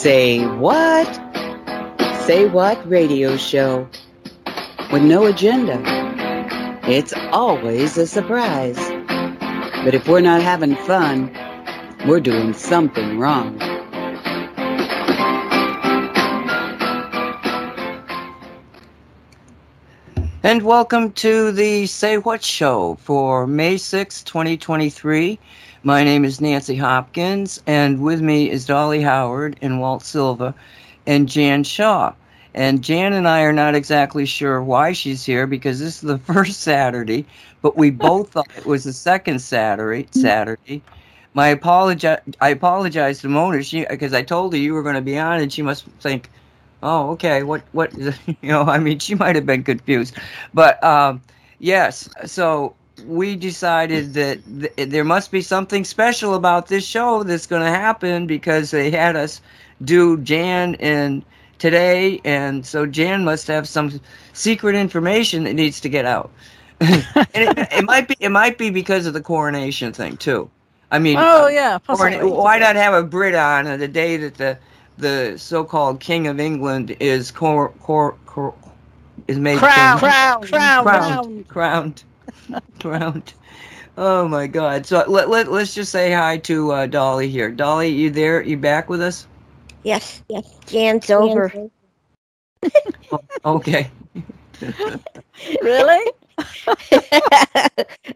Say what? Say what radio show with no agenda. It's always a surprise. But if we're not having fun, we're doing something wrong. And welcome to the Say What Show for May 6, 2023. My name is Nancy Hopkins, and with me is Dolly Howard and Walt Silva and Jan Shaw. And Jan and I are not exactly sure why she's here because this is the first Saturday, but we both thought it was the second Saturday. Saturday. My apologize. I apologize to Mona because I told her you were going to be on, and she must think, "Oh, okay. What? What? You know? I mean, she might have been confused, but um, yes. So we decided that th- there must be something special about this show that's going to happen because they had us do Jan and today, and so Jan must have some secret information that needs to get out. and it, it, might be it might be because of the coronation thing too. I mean, oh uh, yeah, possibly. why not have a Brit on uh, the day that the the so-called King of England is cor, cor, cor is made crowned, crowned, crowned, crowned, crowned, crowned. Oh my God! So let let let's just say hi to uh, Dolly here. Dolly, you there? You back with us? Yes, yes. Jan's over. oh, okay. really?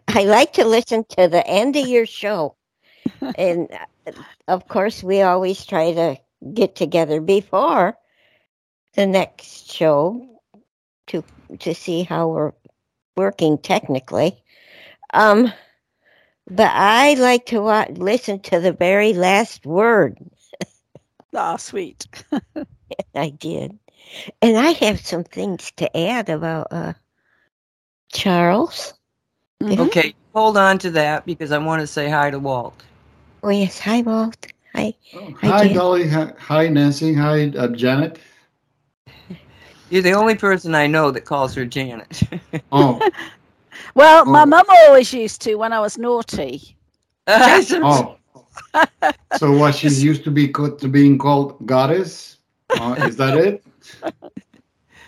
I like to listen to the end of your show. And uh, of course, we always try to get together before the next show to to see how we're working technically. Um, but I like to watch, listen to the very last word. Ah, oh, sweet. I did. And I have some things to add about uh, Charles. Mm-hmm. Okay, hold on to that because I want to say hi to Walt. Oh, yes. Hi, Walt. Hi. Oh, hi, Dolly. Hi, Nancy. Hi, uh, Janet. You're the only person I know that calls her Janet. oh. Well, oh. my mum always used to when I was naughty. oh. so what she's used to be called to being called goddess? Uh, is that it?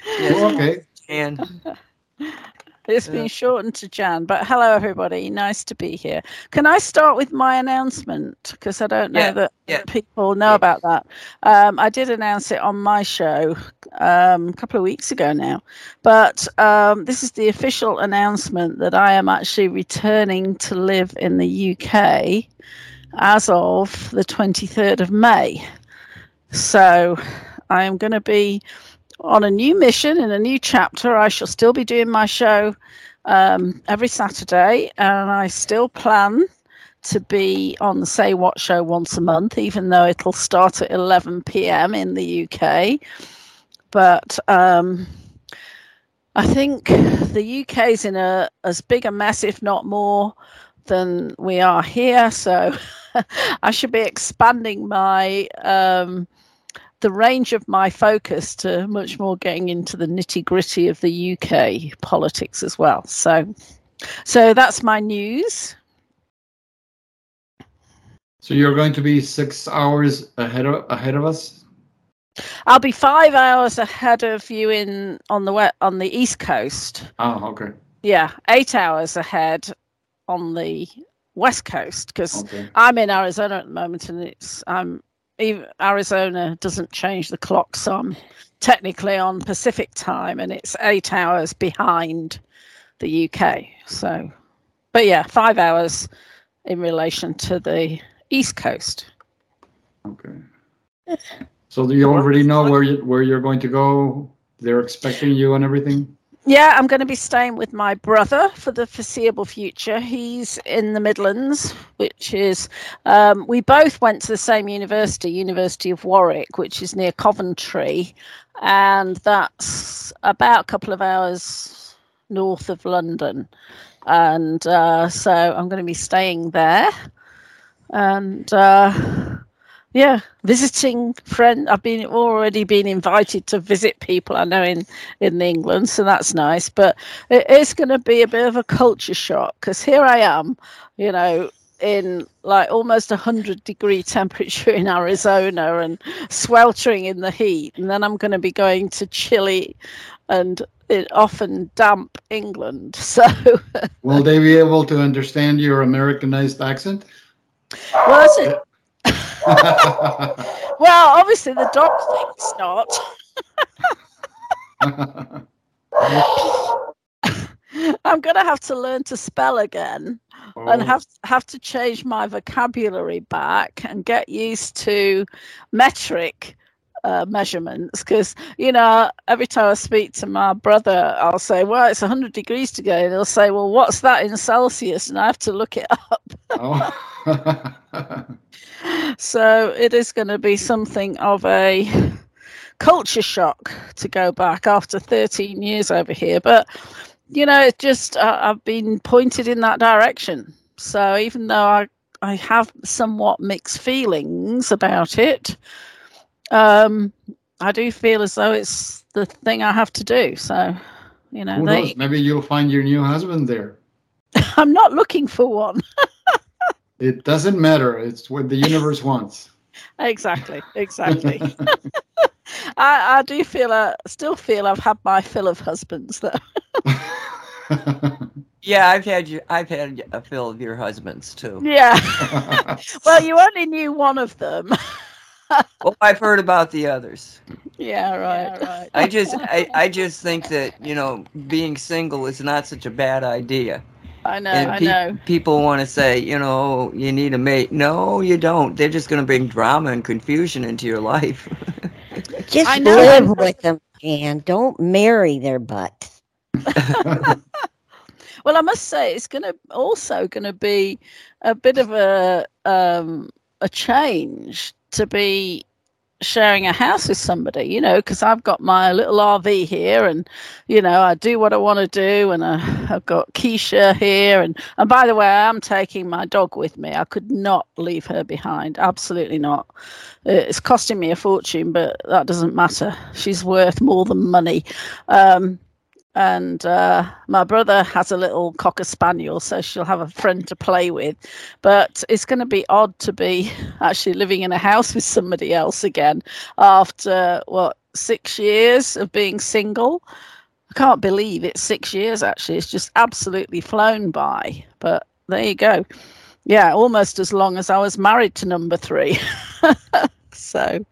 Yes. Oh, okay. And it's been shortened to Jan, but hello everybody. Nice to be here. Can I start with my announcement? Because I don't know yeah, that yeah. people know yeah. about that. Um, I did announce it on my show um, a couple of weeks ago now, but um, this is the official announcement that I am actually returning to live in the UK as of the 23rd of May. So I am going to be on a new mission in a new chapter. I shall still be doing my show um, every Saturday, and I still plan to be on the Say What show once a month, even though it'll start at 11 p.m. in the UK. But um, I think the UK is in a as big a mess, if not more, than we are here. So I should be expanding my um, the range of my focus to much more getting into the nitty gritty of the UK politics as well. So, so that's my news. So you're going to be six hours ahead of ahead of us. I'll be five hours ahead of you in on the wet on the east coast. Oh, okay. Yeah, eight hours ahead on the west coast because okay. I'm in Arizona at the moment, and it's I'm even Arizona doesn't change the clock, so I'm technically on Pacific time, and it's eight hours behind the UK. So, but yeah, five hours in relation to the East Coast. Okay. So do you already know where you where you're going to go? They're expecting you and everything. Yeah, I'm going to be staying with my brother for the foreseeable future. He's in the Midlands, which is, um, we both went to the same university, University of Warwick, which is near Coventry. And that's about a couple of hours north of London. And uh, so I'm going to be staying there. And uh, yeah visiting friend i've been already been invited to visit people i know in in england so that's nice but it is going to be a bit of a culture shock because here i am you know in like almost a hundred degree temperature in Arizona and sweltering in the heat, and then I'm going to be going to chilly and it often damp England. So, Will they be able to understand your Americanized accent? well, that's it. well, obviously the dog thinks not. I'm going to have to learn to spell again and Oh, have have to change my vocabulary back and get used to metric uh, measurements because you know every time I speak to my brother, I'll say, "Well, it's 100 degrees today," and he'll say, "Well, what's that in Celsius?" and I have to look it up. oh. So it is going to be something of a culture shock to go back after 13 years over here. But, you know, it just, uh, I've been pointed in that direction. So even though I, I have somewhat mixed feelings about it, um, I do feel as though it's the thing I have to do. So, you know, Who they, knows? Maybe you'll find your new husband there. I'm not looking for one. It doesn't matter. It's what the universe wants. exactly, exactly. I, I do feel, I still feel I've had my fill of husbands though. Yeah, I've had you. I've had a fill of your husbands too. Yeah. well, you only knew one of them. Well, I've heard about the others. yeah, right, right. I just, I, I just think that you know, being single is not such a bad idea. I know, and I pe- know. people want to say, you know, you need a mate. No, you don't. They're just going to bring drama and confusion into your life. Just I know. live with them, and Don't marry their butt. Well, I must say it's going to also going to be a bit of a um, a change to be sharing a house with somebody, you know, because I've got my little RV here, and you know, I do what I want to do, and I, I've got Keisha here, and and by the way, I am taking my dog with me. I could not leave her behind, absolutely not. It's costing me a fortune, but that doesn't matter. She's worth more than money. Um, and uh, my brother has a little cocker spaniel, so she'll have a friend to play with. But it's going to be odd to be actually living in a house with somebody else again after what six years of being single. I can't believe it's six years. Actually, it's just absolutely flown by. But there you go. Yeah, almost as long as I was married to number three. so,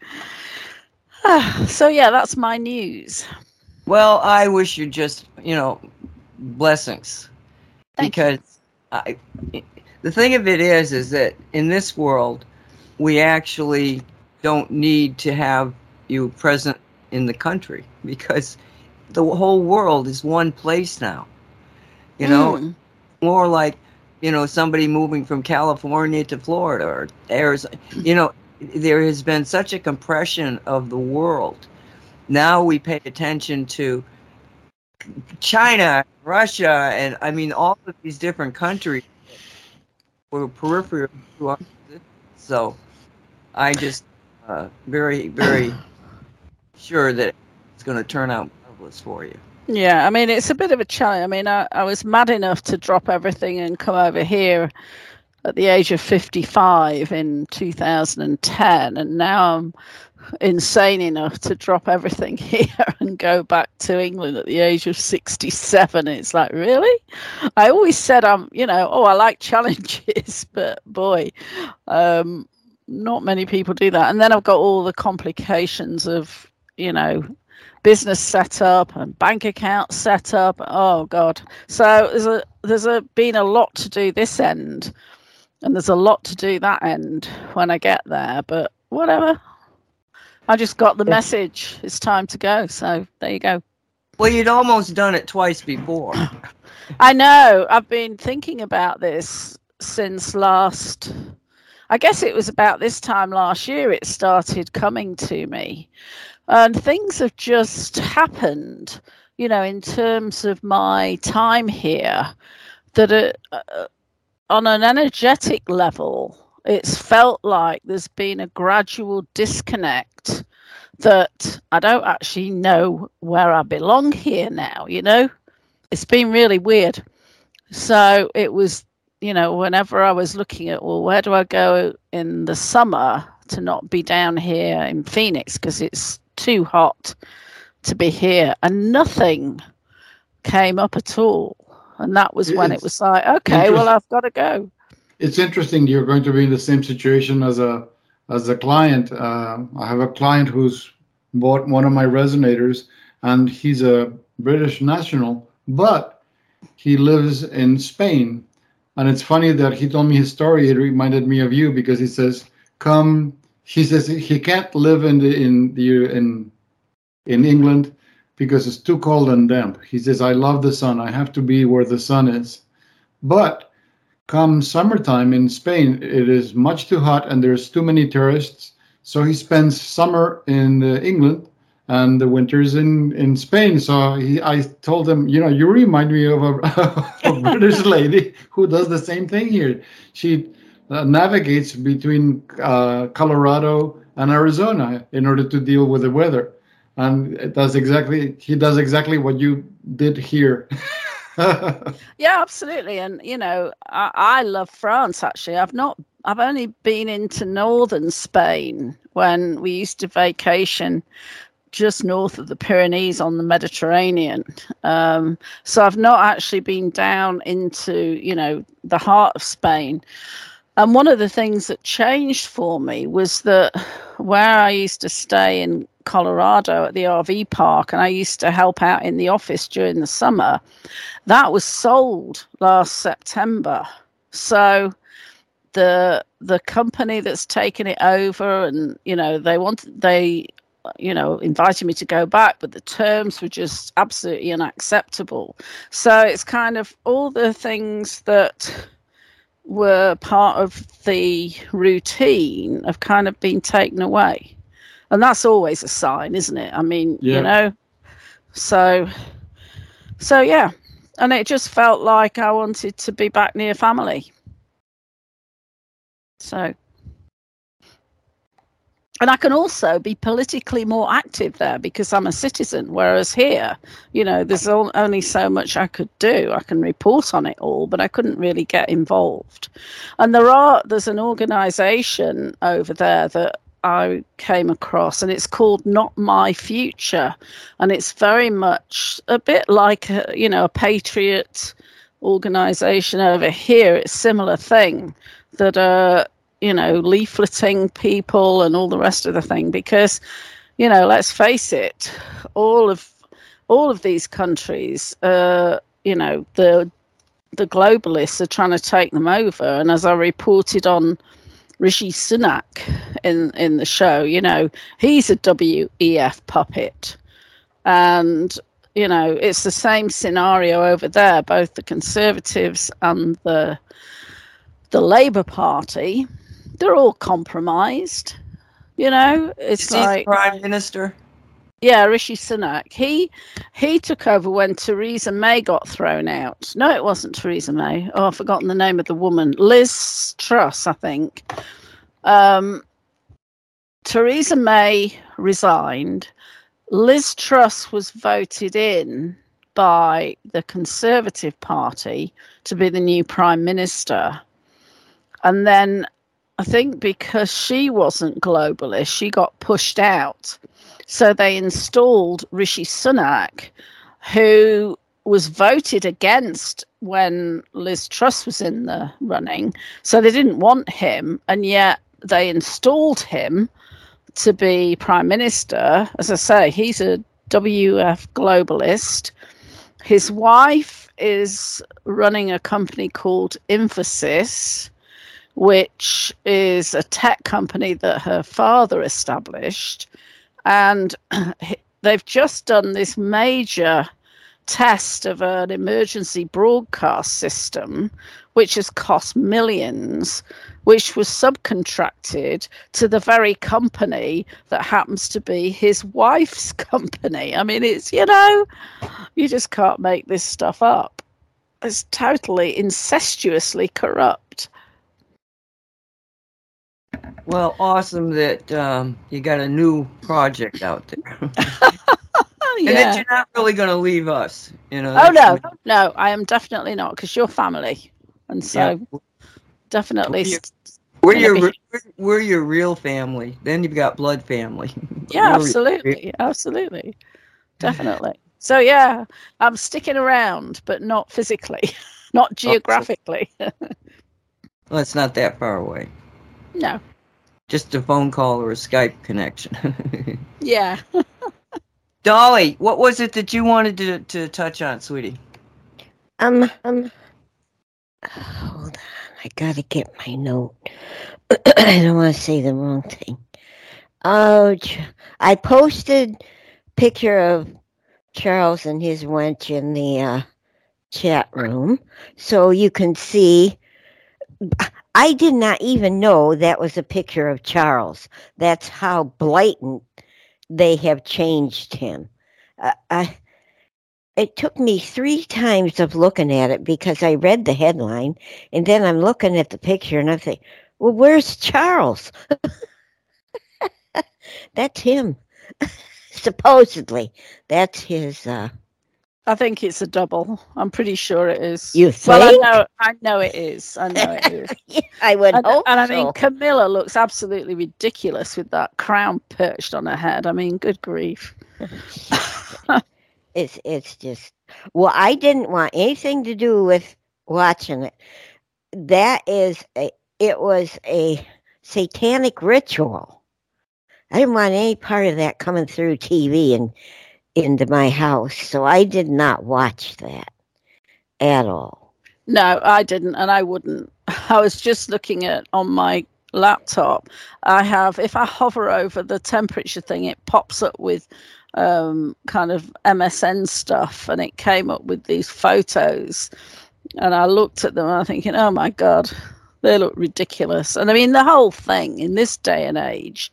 so yeah, that's my news. Well, I wish you just, you know, blessings, Thank because I, the thing of it is, is that in this world, we actually don't need to have you present in the country because the whole world is one place now. You know, Mm. more like you know somebody moving from California to Florida or Arizona. You know, there has been such a compression of the world. Now we pay attention to China, Russia, and I mean all of these different countries were peripheral to us. So I just uh, very very sure that it's going to turn out marvelous for you. Yeah, I mean, it's a bit of a challenge. I mean, I, I was mad enough to drop everything and come over here at the age of 55 in 2010. And now I'm insane enough to drop everything here and go back to England at the age of 67. It's like, really? I always said I'm, you know, oh, I like challenges, but boy, um, not many people do that. And then I've got all the complications of, you know, business setup and bank account setup. Oh God! So there's a there's a been a lot to do this end, and there's a lot to do that end when I get there. But whatever. I just got the message. It's time to go. So there you go. Well, you'd almost done it twice before. I know. I've been thinking about this since last. I guess it was about this time last year it started coming to me. And things have just happened, you know, in terms of my time here, that it, uh, on an energetic level, it's felt like there's been a gradual disconnect that I don't actually know where I belong here now, you know? It's been really weird. So it was, you know, whenever I was looking at, well, where do I go in the summer to not be down here in Phoenix because it's too hot to be here, and nothing came up at all. And that was when it was like, okay, well, I've got to go. It's interesting. You're going to be in the same situation as a as a client. Uh, I have a client who's bought one of my resonators, and he's a British national, but he lives in Spain. And it's funny that he told me his story. It reminded me of you because he says, "Come." He says he can't live in the in the in in England because it's too cold and damp. He says, "I love the sun. I have to be where the sun is." But come summertime in Spain, it is much too hot and there's too many tourists. So he spends summer in uh, England and the winters in, in Spain. So he, I told him, you know, you remind me of a, a British lady who does the same thing here. She uh, navigates between uh, Colorado and Arizona in order to deal with the weather. And it does exactly, he does exactly what you did here. Yeah, absolutely. And you know, I, I love France. Actually, I've not. I've only been into northern Spain when we used to vacation just north of the Pyrenees on the Mediterranean. Um, so I've not actually been down into you know the heart of Spain. And one of the things that changed for me was that where I used to stay in Colorado at the RV park, and I used to help out in the office during the summer, that was sold last September. So the the company that's taken it over, and you know they want they you know invited me to go back, but the terms were just absolutely unacceptable. So it's kind of all the things that were part of the routine have kind of been taken away. And that's always a sign, isn't it? I mean, Yeah. you know. So so yeah. And it just felt like I wanted to be back near family. So and I can also be politically more active there because I'm a citizen. Whereas here, you know, there's on- only so much I could do. I can report on it all, but I couldn't really get involved. And there are there's an organisation over there that I came across, and it's called Not My Future, and it's very much a bit like a, you know a patriot organisation over here. It's a similar thing that uh you know leafleting people and all the rest of the thing because you know let's face it all of all of these countries uh you know the the globalists are trying to take them over. And as i reported on rishi sunak in in the show you know he's a wef puppet. And you know it's the same scenario over there both the conservatives and the the labour party they're all compromised you know it's Is he the like prime minister? yeah, Rishi Sunak. He he took over when Theresa May got thrown out. No, it wasn't Theresa May. Oh, I've forgotten the name of the woman. Liz Truss, I think. Um, Theresa May resigned. Liz Truss was voted in by the Conservative Party to be the new Prime Minister. And then I think because she wasn't globalist, she got pushed out. So they installed Rishi Sunak, who was voted against when Liz Truss was in the running. So they didn't want him, and yet they installed him to be prime minister. As I say, he's a WEF globalist. His wife is running a company called Infosys, which is a tech company that her father established. And they've just done this major test of an emergency broadcast system, which has cost millions, which was subcontracted to the very company that happens to be his wife's company. I mean, it's, you know, you just can't make this stuff up. It's totally incestuously corrupt. Well, awesome that um, you got a new project out there, and yeah. that you're not really going to leave us. You know. Oh that's- no, no, I am definitely not because you're family. and so Yeah. definitely, We're your- We're your be- we're, we're your real family. Then you've got blood family. yeah, absolutely, absolutely, definitely. So yeah, I'm sticking around, but not physically, not geographically. Well, it's not that far away. no, Just a phone call or a Skype connection. yeah. Dolly, what was it that you wanted to, to touch on, sweetie? Um, um, hold on. I gotta get my note. I don't want to say the wrong thing. Oh, I posted picture of Charles and his wench in the uh, chat room, so you can see. I did not even know that was a picture of Charles. That's how blatant they have changed him. Uh, I it took me three times of looking at it because I read the headline and then I'm looking at the picture and I think, well, where's Charles? That's him. Supposedly, that's his. Uh, I think it's a double. I'm pretty sure it is. you think? Well, I know, I know it is. I know it is. Yeah, I would and, hope and I so. mean, Camilla looks absolutely ridiculous with that crown perched on her head. I mean, good grief. it's it's just. Well, I didn't want anything to do with watching it. That is a. It was a satanic ritual. I didn't want any part of that coming through TV and into my house, so I did not watch that at all. No, I didn't, and I wouldn't. I was just looking at on my laptop. I have, if I hover over the temperature thing, it pops up with um, kind of MSN stuff, and it came up with these photos. And I looked at them, and I'm thinking, oh my god, they look ridiculous. And I mean, the whole thing in this day and age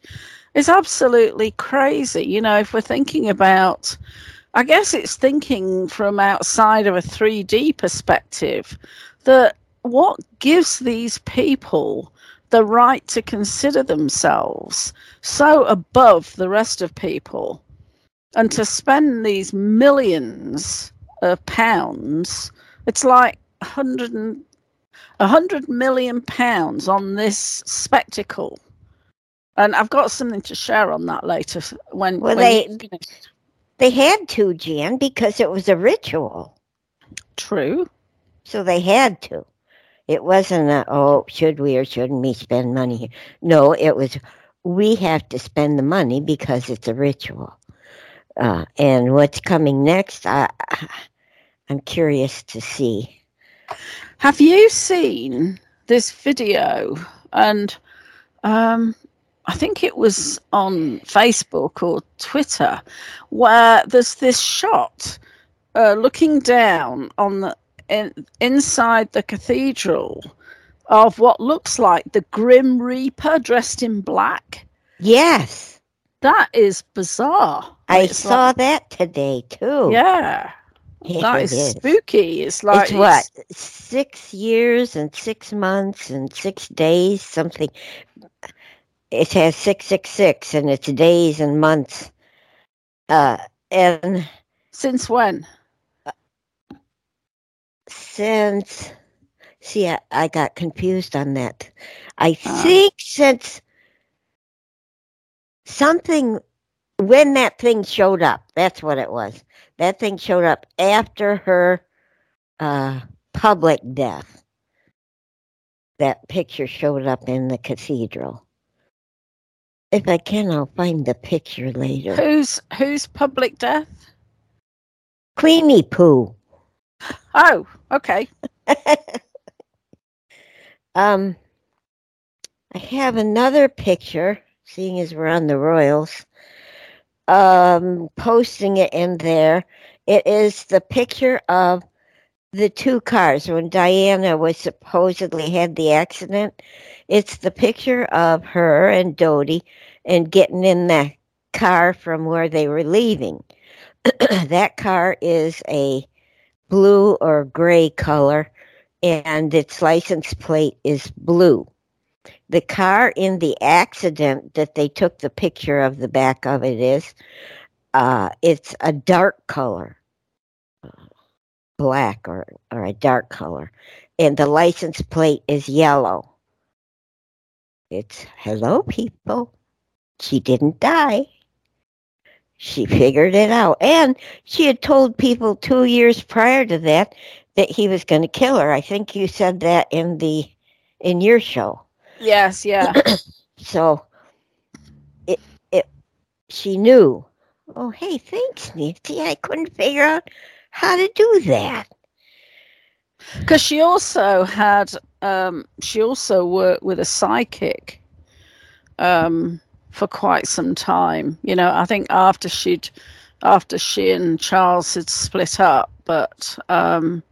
is absolutely crazy. You know, if we're thinking about I guess it's thinking from outside of a 3D perspective that what gives these people the right to consider themselves so above the rest of people and to spend these millions of pounds it's like 100 and, 100 million pounds on this spectacle and I've got something to share on that later when, Well, when they- They had to, Jan, because it was a ritual. true So they had to. It wasn't a, oh, should we or shouldn't we spend money here? No, it was, we have to spend the money because it's a ritual. Uh, and what's coming next, I, I'm curious to see. Have you seen this video? And um, I think it was on Facebook or Twitter, where there's this shot uh, looking down on the in, inside the cathedral of what looks like the Grim Reaper dressed in black. Yes, That is bizarre. I It's saw like- that today too. yeah, It that is, is. spooky. It's like it's what six years and six months and six days something it has 666 and it's days and months. Uh and Since when? since see i, I got confused on that. I Ah. think since something when that thing showed up that's what it was. That thing showed up after her uh public death. That picture showed up in the cathedral if i can i'll find the picture later Who's whose public death? queenie pooh Oh, okay. um, I have another picture, seeing as we're on the Royals, um, posting it in there. It is the picture of the two cars when Diana was supposedly had the accident. It's the picture of her and Dodi and getting in the car from where they were leaving. that car is a blue or gray color and its license plate is blue. The car in the accident that they took the picture of the back of it is uh, it's a dark color, black or, or a dark color. and the license plate is yellow. It's hello, people. She didn't die. She figured it out. And she had told people two years prior to that that he was going to kill her. I think you said that in the in your show. Yes, yeah. So it it she knew. Oh, hey, thanks, Nancy. I couldn't figure out how to do that. Because she also had, um, she also worked with a psychic um, for quite some time. You know, I think after she'd, after she and Charles had split up, but um,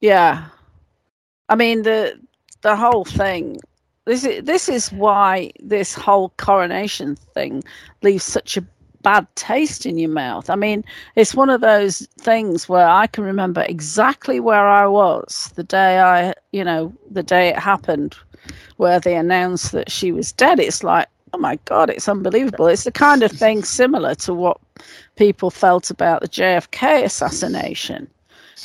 yeah, I mean the the whole thing. This is this is why this whole coronation thing leaves such a bad taste in your mouth. I mean, it's one of those things where I can remember exactly where I was the day I, you know, the day it happened, where they announced that she was dead. It's like, oh my God, it's unbelievable. It's the kind of thing similar to what people felt about the JFK assassination.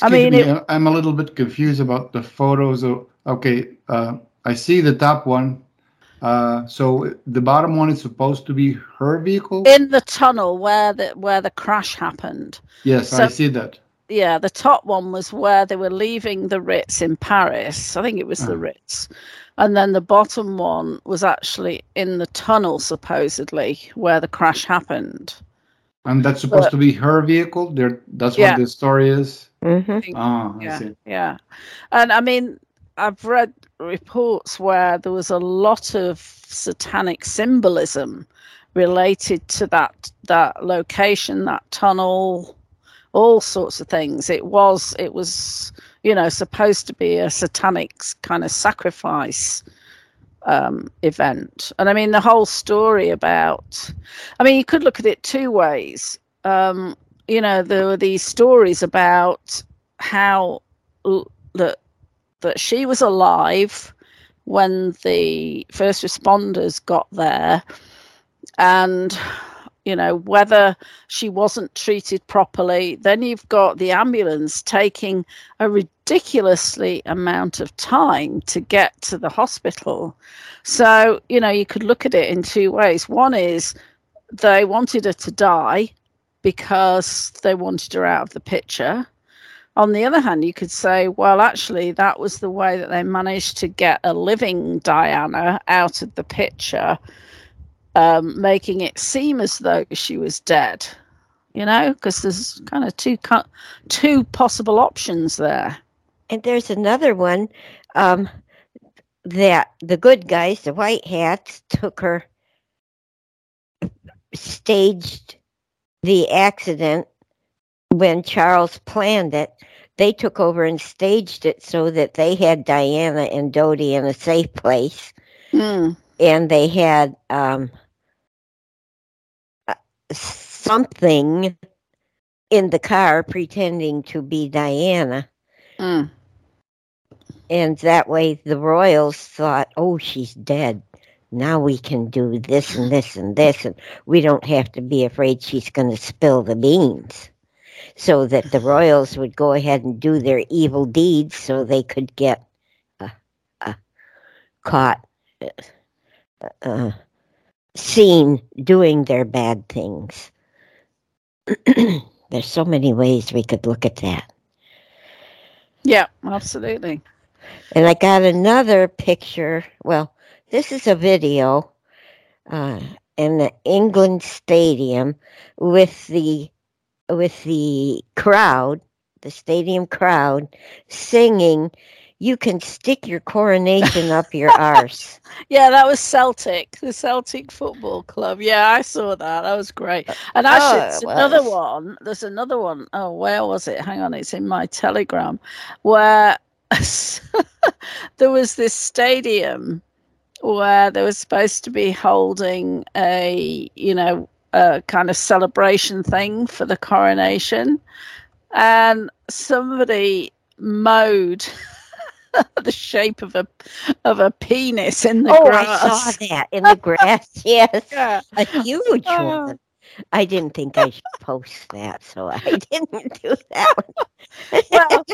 I mean, me, it- I'm a little bit confused about the photos. Of, okay, uh, I see the top one. Uh, so the bottom one is supposed to be her vehicle. In the tunnel where the where the crash happened. yes, so- I see that. yeah, the top one was where they were leaving the Ritz in Paris. I think it was the Oh. Ritz. And then the bottom one was actually in the tunnel, supposedly, where the crash happened. And that's supposed But- to be her vehicle. There, that's Yeah. what the story is. Mm-hmm. Ah, I Yeah, see. yeah. And I mean, I've read reports where there was a lot of satanic symbolism related to that that location, that tunnel, all sorts of things. It was it was you know supposed to be a satanic kind of sacrifice um, event, and I mean the whole story about. I mean, you could look at it two ways. Um, you know, there were these stories about how that that she was alive when the first responders got there. And you know whether she wasn't treated properly then you've got the ambulance taking a ridiculously amount of time to get to the hospital. So you know you could look at it in two ways. One is they wanted her to die because they wanted her out of the picture on the other hand, you could say, well, actually, that was the way that they managed to get a living Diana out of the picture, um, making it seem as though she was dead. You know, because there's kind of two two possible options there. And there's another one um, that the good guys, the white hats, took her, staged the accident when Charles planned it. They took over and staged it so that they had Diana and Dodi in a safe place, Hmm. and they had um, uh, something in the car pretending to be Diana. Hmm. And that way the royals thought, oh, she's dead. Now we can do this and this and this, and we don't have to be afraid she's going to spill the beans. So that the royals would go ahead and do their evil deeds so they could get uh, uh, caught, uh, uh, seen doing their bad things. There's so many ways we could look at that. Yeah, absolutely. And I got another picture. Well, this is a video uh, in the England Stadium with the with the crowd, the stadium crowd, singing. You can stick your coronation up your arse. Yeah, that was Celtic, the Celtic Football Club. Yeah, I saw that. That was great. Uh, and Oh, actually, it it's another one. There's another one. Oh, where was it? Hang on, it's in my telegram where there was this stadium where they were supposed to be holding a, you know, a kind of celebration thing for the coronation. And somebody mowed the shape of a of a penis in the oh, grass. I saw that in the grass. Yes, Yeah. a huge Oh. one. I didn't think I should post that, so I didn't do that one. Well,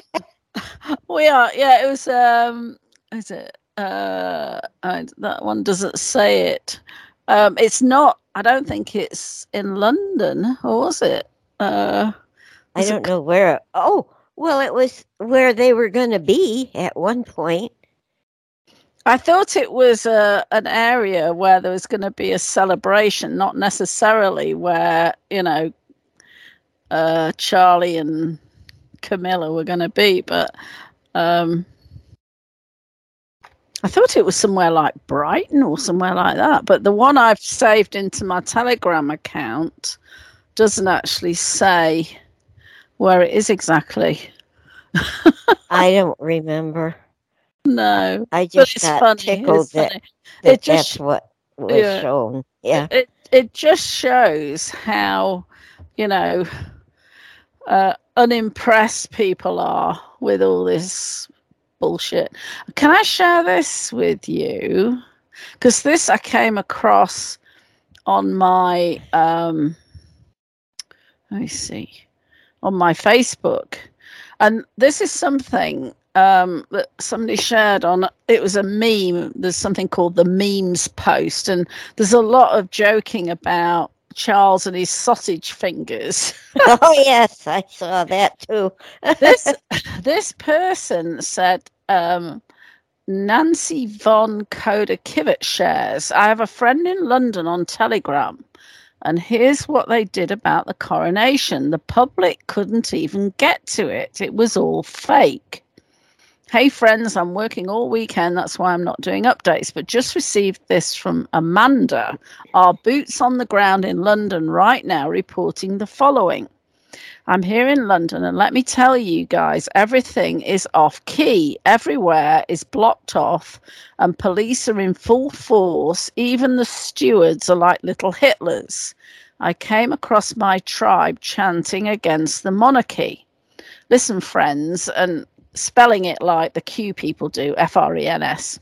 we are. Yeah, it was. Um, is it? Uh, I, that one doesn't say it. Um, it's not. I don't think it's in London, or was it? Uh, I don't know where. Oh, well, it was where they were going to be at one point. I thought it was uh, an area where there was going to be a celebration, not necessarily where you know uh, Charlie and Camilla were going to be, but um, I thought it was somewhere like Brighton or somewhere like that. But the one I've saved into my Telegram account doesn't actually say where it is exactly. I don't remember. No, I just it's got funny. tickled that, that It just that's what was yeah. shown. Yeah. it it just shows how you know uh, unimpressed people are with all this bullshit. Can I share this with you? Because this I came across on my um, let me see on my Facebook, and this is something um, that somebody shared on. It was a meme. There's something called the memes post, and there's a lot of joking about Charles and his sausage fingers. oh yes, I saw that too. this this person said um, Nancy von Coda Kivett shares. I have a friend in London on Telegram, and here's what they did about the coronation. The public couldn't even get to it. It was all fake. Hey friends, I'm working all weekend. That's why I'm not doing updates. But just received this from Amanda, our boots on the ground in London right now, reporting the following. I'm here in London, and let me tell you guys, everything is off key. Everywhere is blocked off, and police are in full force. Even the stewards are like little Hitlers. I came across my tribe chanting against the monarchy. Listen, friends, and spelling it like the Q people do, F R E N S.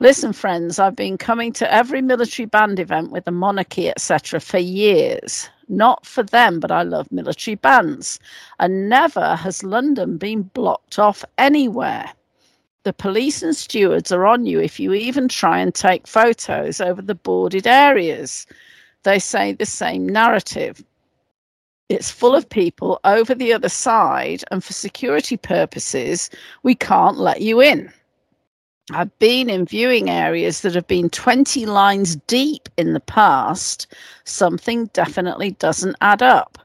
Listen, friends, I've been coming to every military band event with the monarchy, etc., for years. Not for them, but I love military bands. And never has London been blocked off anywhere. The police and stewards are on you if you even try and take photos over the boarded areas. They say the same narrative. It's full of people over the other side, and for security purposes, we can't let you in. I've been in viewing areas that have been 20 lines deep in the past. Something definitely doesn't add up.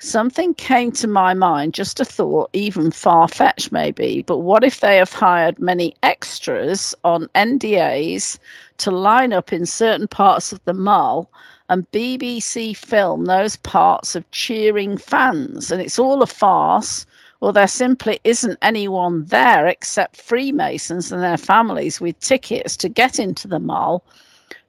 Something came to my mind, just a thought, even far fetched maybe, but what if they have hired many extras on NDAs to line up in certain parts of the mall and BBC film those parts of cheering fans? And it's all a farce or there simply isn't anyone there except Freemasons and their families with tickets to get into the mall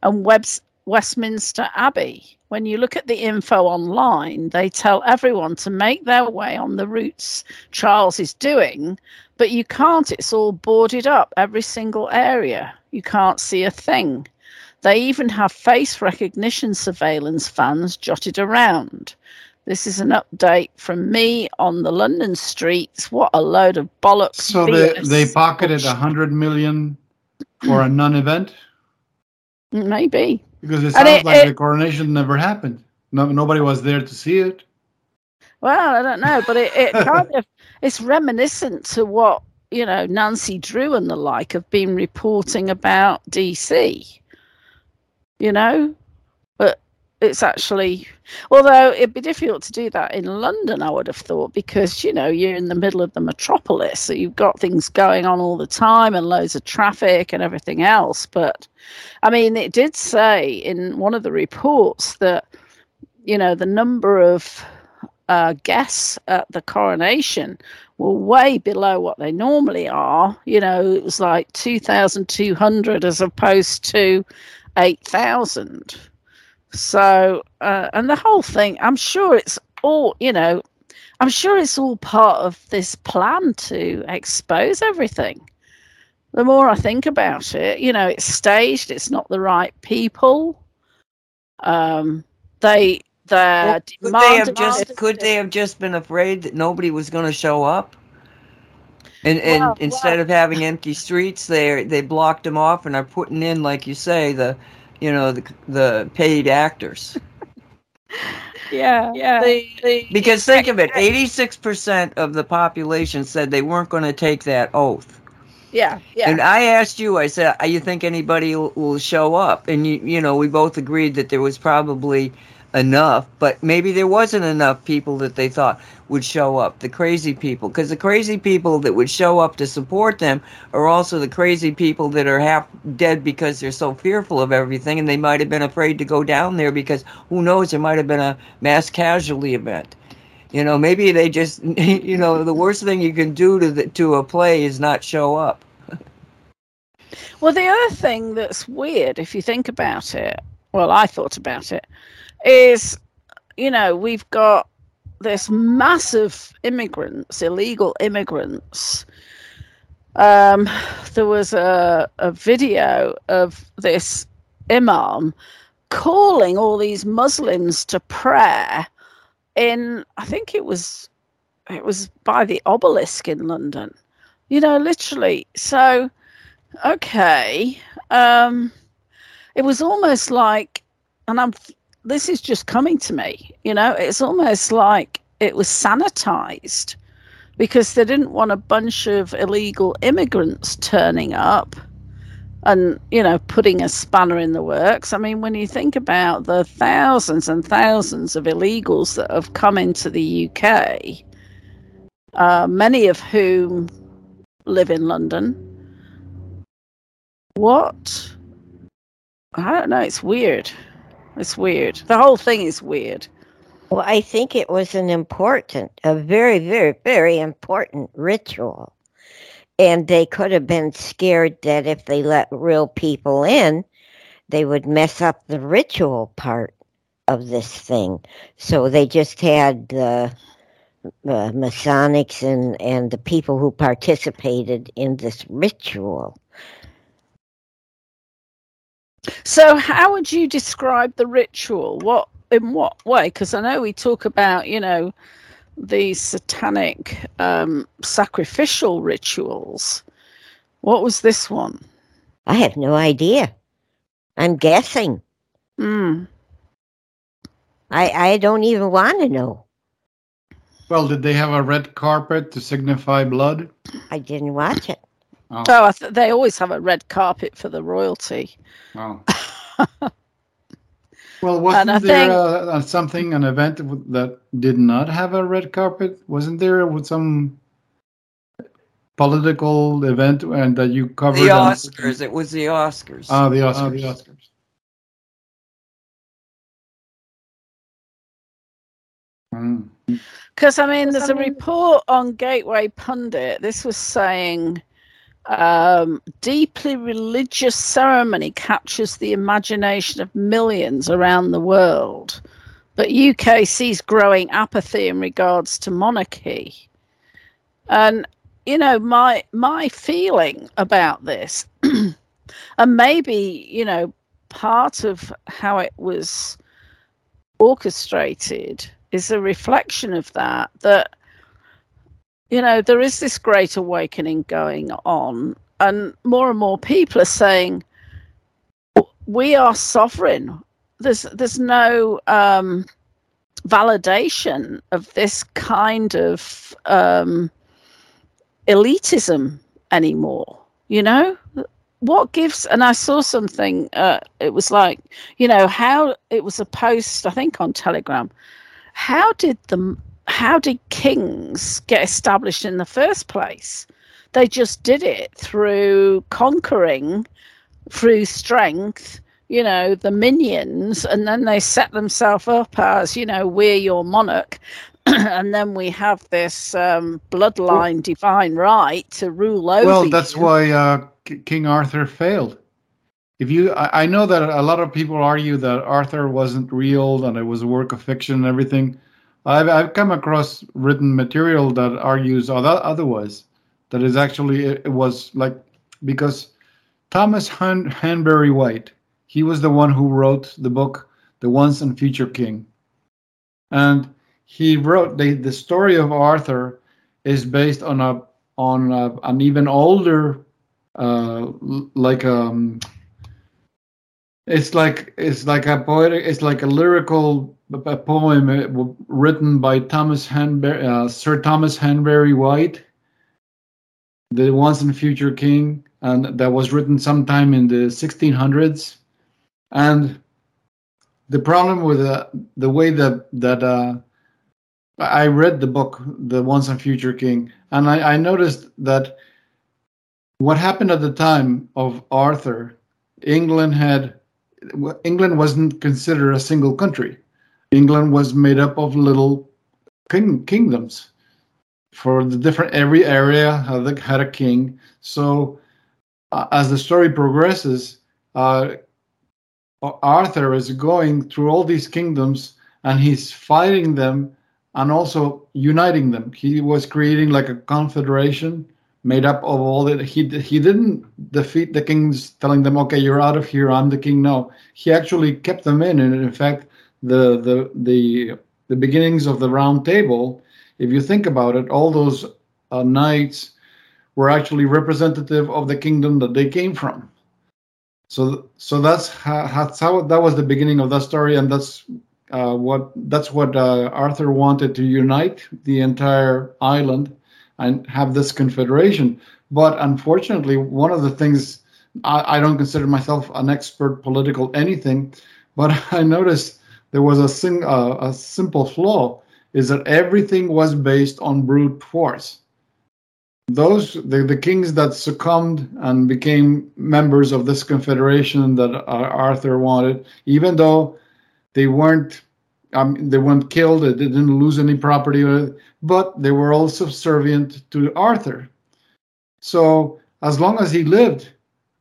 and Webs- Westminster Abbey. When you look at the info online, they tell everyone to make their way on the routes Charles is doing, but you can't. It's all boarded up, every single area. You can't see a thing. They even have face recognition surveillance vans jotted around. This is an update from me on the London streets. What a load of bollocks. So they, they pocketed a hundred million for a non-event Maybe. because it sounds it- like it- the coronation never happened. No, nobody was there to see it. Well, I don't know, but it, it kind of it's reminiscent to what you know Nancy Drew and the like have been reporting about DC. You know, but it's actually although it'd be difficult to do that in London, I would have thought, because you know you're in the middle of the metropolis, so you've got things going on all the time and loads of traffic and everything else. But I mean, it did say in one of the reports that you know the number of uh, guests at the coronation were way below what they normally are. You know, it was like 2,200 as opposed to 8,000. So, uh, and the whole thing, I'm sure it's all, you know, I'm sure it's all part of this plan to expose everything. The more I think about it, you know, it's staged, it's not the right people. Um, they, they're Well, could they have just could they have just been afraid that nobody was going to show up And and Wow, instead wow. of having empty streets, they they blocked them off and are putting in, like you say, the you know the the paid actors. Yeah, yeah. The, the, Because think of it, eighty six percent of the population said they weren't going to take that oath. yeah, yeah. And I asked you, I said, do "You think anybody will, will show up?" And you, you know, we both agreed that there was probably enough, but maybe there wasn't enough people that they thought would show up. The crazy people, because the crazy people that would show up to support them are also the crazy people that are half dead because they're so fearful of everything, and they might have been afraid to go down there because who knows, there might have been a mass casualty event. You know, maybe they just, you know, the worst thing you can do to the, to a play is not show up. Well, the other thing that's weird, if you think about it, well, I thought about it, is, you know, we've got this massive immigrants, illegal immigrants. Um, there was a, a video of this imam calling all these Muslims to prayer in, I think it was, it was by the obelisk in London. You know, literally. So, okay um it was almost like and i'm this is just coming to me you know it's almost like it was sanitized because they didn't want a bunch of illegal immigrants turning up and you know putting a spanner in the works i mean when you think about the thousands and thousands of illegals that have come into the uk uh, many of whom live in london what? I don't know. It's weird. It's weird. The whole thing is weird. Well, I think it was an important, a very, very, very important ritual. And they could have been scared that if they let real people in, they would mess up the ritual part of this thing. So they just had the uh, Masonics and, and the people who participated in this ritual. So, how would you describe the ritual? What in what way? Because I know we talk about, you know, these satanic um, sacrificial rituals. What was this one? I have no idea. I'm guessing. Hmm. I, I don't even want to know. Well, did they have a red carpet to signify blood? I didn't watch it. Oh, Oh, I th- they always have a red carpet for the royalty. oh. Well, wasn't I there think- uh, uh, something, an event that did not have a red carpet? Wasn't there with some political event and that you covered? The on- Oscars. It was the Oscars. Ah, the Oscars. the Oscars. Mm. Because, I mean, there's a report on Gateway Pundit. This was saying um, deeply religious ceremony captures the imagination of millions around the world. But UK sees growing apathy in regards to monarchy. And, you know, my my feeling about this, and maybe, you know, part of how it was orchestrated is a reflection of that that you know there is this great awakening going on and more and more people are saying we are sovereign. There's there's no um validation of this kind of um elitism anymore you know? What gives and i saw something uh it was like you know how it was a post i think on telegram. How did the how did kings get established in the first place they just did it through conquering through strength you know the minions and then they set themselves up as you know we're your monarch and then we have this um, bloodline divine right to rule over Well, that's you. why uh, King Arthur failed. If you, I, I know that a lot of people argue that Arthur wasn't real and it was a work of fiction and everything. I've I've come across written material that argues other, otherwise. That is actually it, was like because Thomas Han, Hanbury White, he was the one who wrote the book The Once and Future King, and he wrote the the story of Arthur is based on a on uh, an even older, uh, like um, it's like it's like a poetic, it's like a lyrical a poem uh, written by Thomas Hanbury, uh, Sir Thomas Hanbury White, the once and future king, and that was written sometime in the 1600s. And the problem with uh, the way that that uh, I read the book, The Once and Future King, and I, I noticed that what happened at the time of Arthur, England had England wasn't considered a single country. England was made up of little king, kingdoms. For the different every area had, had a king. So uh, as the story progresses, uh, Arthur is going through all these kingdoms and he's fighting them and also uniting them. He was creating like a confederation made up of all that. He he didn't defeat the kings, telling them, "Okay, you're out of here. I'm the king." No, he actually kept them in, and in fact, the the the the beginnings of the Round Table. If you think about it, all those uh, knights were actually representative of the kingdom that they came from. So so that's how, that's how that was the beginning of that story, and that's uh, what that's what uh, Arthur wanted to unite the entire island and have this confederation. But unfortunately, one of the things I, I don't consider myself an expert political anything, but I noticed there was a, sing, uh, a simple flaw is that everything was based on brute force. Those the, the kings that succumbed and became members of this confederation that uh, Arthur wanted, even though they weren't um, they weren't killed, they didn't lose any property, but they were all subservient to Arthur. So as long as he lived,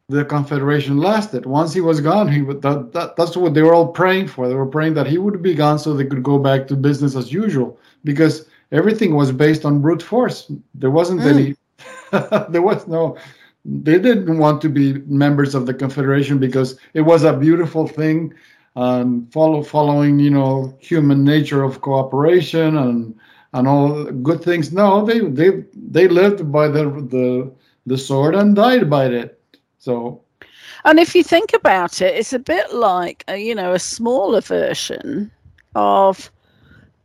the confederation lasted. Once he was gone, he would, that, that, that's what they were all praying for. They were praying that he would be gone so they could go back to business as usual because everything was based on brute force. There wasn't mm. any, there was no, they didn't want to be members of the confederation because it was a beautiful thing and follow following you know human nature of cooperation and and all good things. No, they they they lived by the the the sword and died by it. So. And if you think about it, it's a bit like a, you know a smaller version of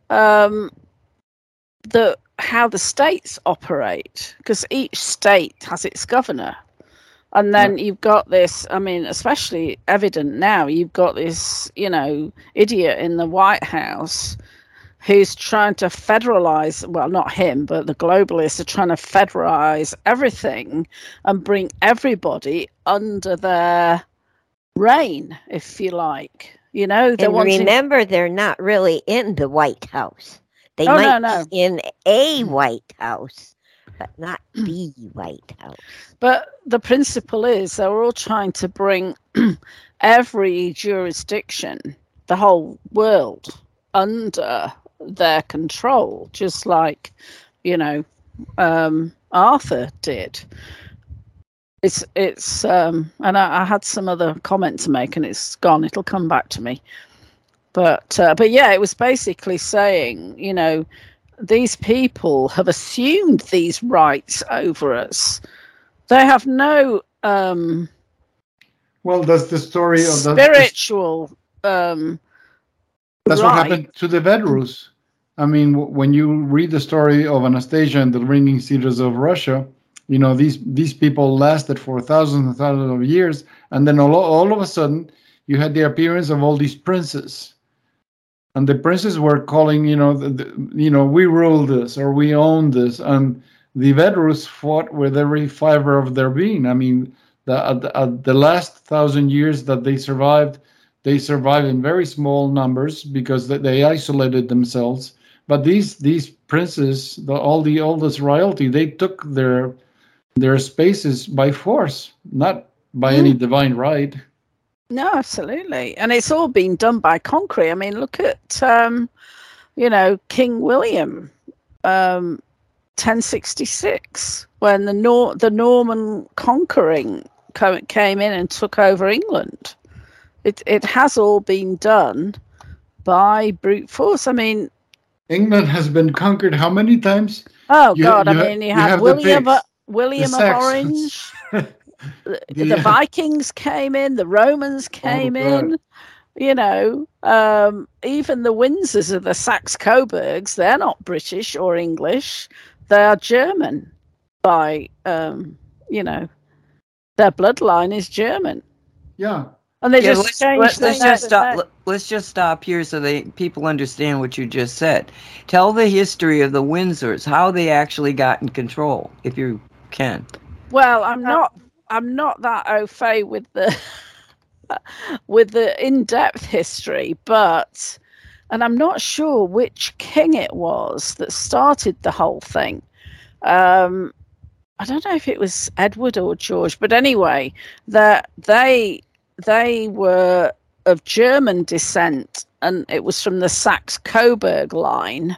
um, the how the states operate because each state has its governor and then yeah. you've got this i mean especially evident now you've got this you know idiot in the white house who's trying to federalize well not him but the globalists are trying to federalize everything and bring everybody under their reign if you like you know and remember they're not really in the white house they oh, might no, no. be in a white house but not the White House. But the principle is they're all trying to bring every jurisdiction, the whole world, under their control, just like, you know, um, Arthur did. It's it's um, and I, I, had some other comment to make, and it's gone. It'll come back to me. But uh, but yeah, it was basically saying, you know, these people have assumed these rights over us. They have no. Um, well, that's the story of the spiritual. Um, that's right. what happened to the Vedrus. I mean, when you read the story of Anastasia and the Ringing Cedars of Russia, you know these these people lasted for thousands and thousands of years, and then all, all of a sudden you had the appearance of all these princes and the princes were calling, you know, the, the, you know, we rule this or we own this, and the Vedrus fought with every fiber of their being. I mean, the, at, the, at the last thousand years that they survived, they survived in very small numbers because they isolated themselves. But these these princes, the, all the oldest royalty, they took their their spaces by force, not by mm. any divine right. No, absolutely. And it's all been done by concrete. I mean, look at, um, you know, King William, um, 1066, when the, Nor- the Norman conquering came in and took over England. It, it has all been done by brute force. I mean, England has been conquered how many times? Oh You- God! you I mean, you, you had have William, William of Orange. the, the Yeah. Vikings came in, the Romans came Oh, in. You know, um, even the Windsors of the Saxe Coburgs, they're not British or English. They are German by, um, you know, their bloodline is German. Yeah. And they Yeah, just let's, changed let, their us just stop. let- Let's just stop here so they people understand what you just said. Tell the history of the Windsors, how they actually got in control, if you can. Well, I'm not. I'm not that au fait with the with the in-depth history, but and I'm not sure which king it was that started the whole thing. Um, I don't know if it was Edward or George, but anyway, that they they were of German descent, and it was from the Saxe Coburg line,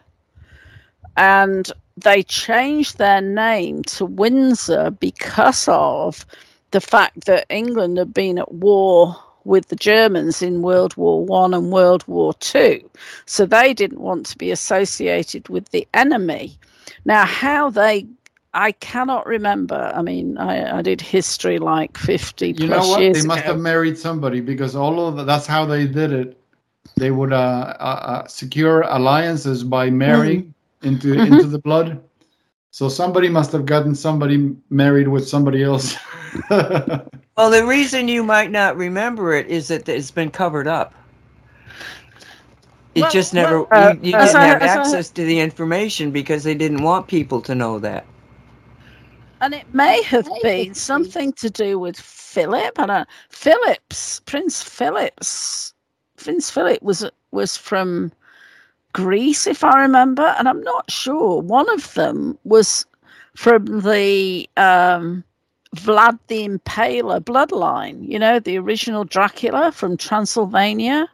and they changed their name to Windsor because of the fact that England had been at war with the Germans in World War One and World War Two, so they didn't want to be associated with the enemy. Now, how they I cannot remember. I mean, I, I did history like 50 You plus know what? years They must ago. have married somebody because all of the, that's how they did it. They would uh, uh, uh, secure alliances by marrying into Mhm. into the blood. So somebody must have gotten somebody married with somebody else. Well, the reason you might not remember it is that it's been covered up. It Well, just never well, you, you uh, didn't have access to the information because they didn't want people to know that. And it may have been something to do with Philip. I don't. Philip's Prince Philip's Prince Philip was was from Greece, if I remember, and I'm not sure. One of them was from the um, Vlad the Impaler bloodline. You know, the original Dracula from Transylvania.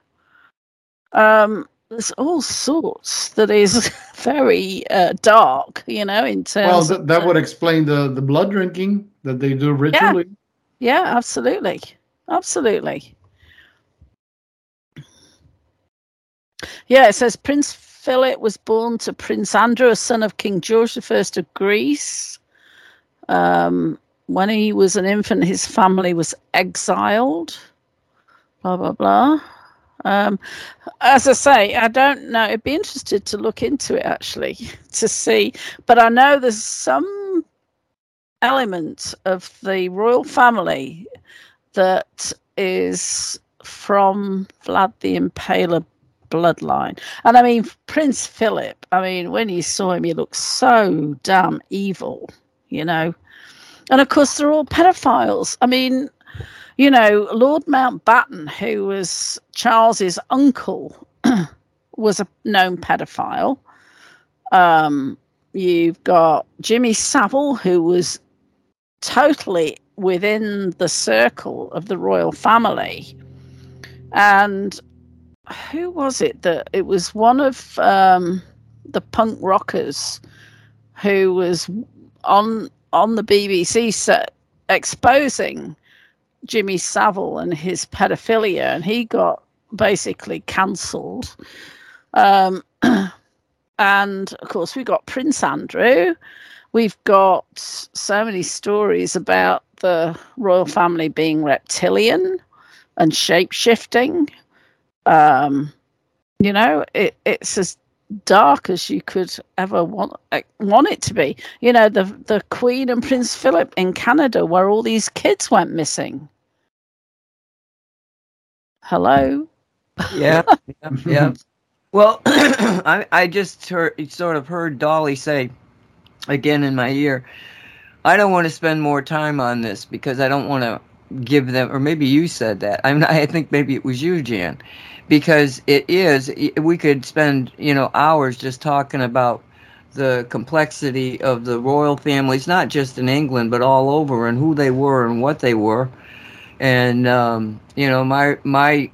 Um, there's all sorts that is very uh, dark. You know, in terms. well, th- that the- would explain the the blood drinking that they do ritually. Yeah, absolutely. Absolutely. Yeah, it says Prince Philip was born to Prince Andrew, son of King George I of Greece. Um, when he was an infant, his family was exiled. Blah, blah, blah. Um, as I say, I don't know. I'd be interested to look into it actually to see. But I know there's some element of the royal family that is from Vlad the Impaler bloodline. And I mean, Prince Philip, I mean, when you saw him, he looked so damn evil, you know. And of course, they're all pedophiles. I mean, you know, Lord Mountbatten, who was Charles's uncle, was a known pedophile. Um, you've got Jimmy Savile, who was totally within the circle of the royal family. And who was it that it was one of um, the punk rockers who was on on the BBC set exposing Jimmy Savile and his pedophilia, and he got basically cancelled. Um, and of course, we got Prince Andrew. We've got so many stories about the royal family being reptilian and shape shifting. Um, you know, it, it's as dark as you could ever want uh, want it to be. You know, the the Queen and Prince Philip in Canada, where all these kids went missing. Hello. Yeah, yeah, yeah. Well, I I just heard sort of heard Dolly say again in my ear. I don't want to spend more time on this because I don't want to give them, or maybe you said that. I'm not, I think maybe it was you, Jan, because it is. We could spend you know hours just talking about the complexity of the royal families, not just in England but all over, and who they were and what they were. And um, you know, my my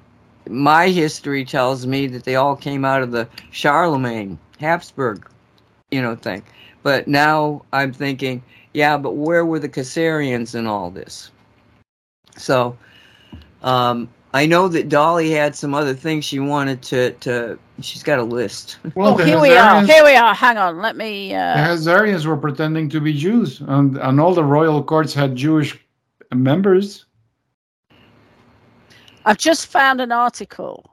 my history tells me that they all came out of the Charlemagne Habsburg, you know, thing. But now I'm thinking, yeah, but where were the Khazarians in all this? So, um, I know that Dolly had some other things she wanted to. to she's got a list. Well, oh, the here we are. Here we are. Hang on. Let me. Uh... The Khazarians were pretending to be Jews, and, and all the royal courts had Jewish members. I've just found an article.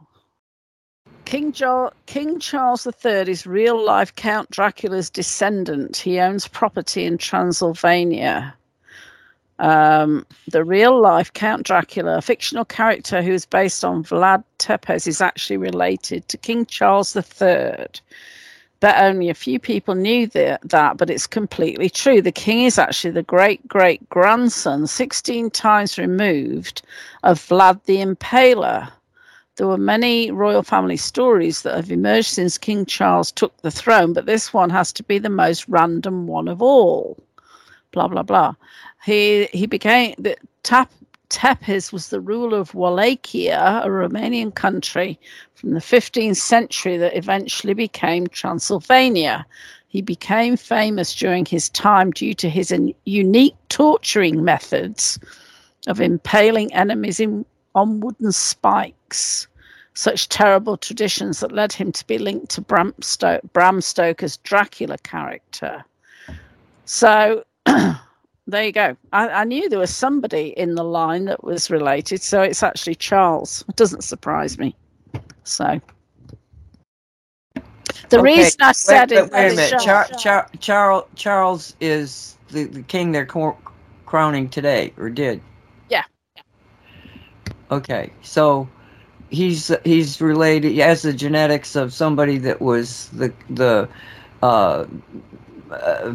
King, jo- King Charles III is real life Count Dracula's descendant. He owns property in Transylvania. Um, the real life Count Dracula, a fictional character who is based on Vlad Tepes, is actually related to King Charles III. But only a few people knew that, that, but it's completely true. The king is actually the great great grandson, 16 times removed, of Vlad the Impaler. There were many royal family stories that have emerged since King Charles took the throne, but this one has to be the most random one of all. Blah blah blah. He he became the Tap Tepes was the ruler of Wallachia, a Romanian country from the 15th century that eventually became Transylvania. He became famous during his time due to his un- unique torturing methods of impaling enemies in, on wooden spikes. Such terrible traditions that led him to be linked to Bram, Sto- Bram Stoker's Dracula character. So there you go. I, I knew there was somebody in the line that was related, so it's actually Charles. It doesn't surprise me. So the Okay, reason I said wait, it. wait a was minute. Charles- Char- Char- Charles is the, the king they're cor- crowning today, or did? Yeah. Okay, so he's he's related. He has the genetics of somebody that was the the uh, uh,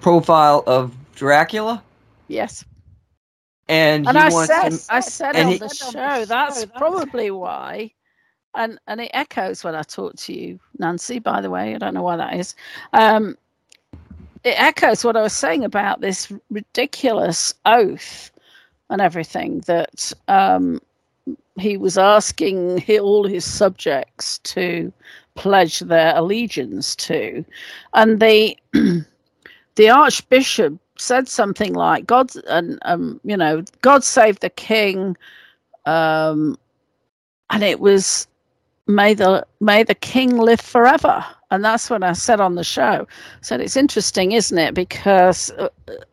profile of Dracula, yes. and, and I said, to. I said on he- the show that's probably why, and and it echoes when I talk to you, Nancy. By the way, I don't know why that is. Um, it echoes what I was saying about this ridiculous oath and everything that um, he was asking all his subjects to pledge their allegiance to, and the the archbishop said something like god and um you know god save the king. Um and it was may the may the king live forever. And that's what i said on the show. Said it's interesting isn't it? Because uh,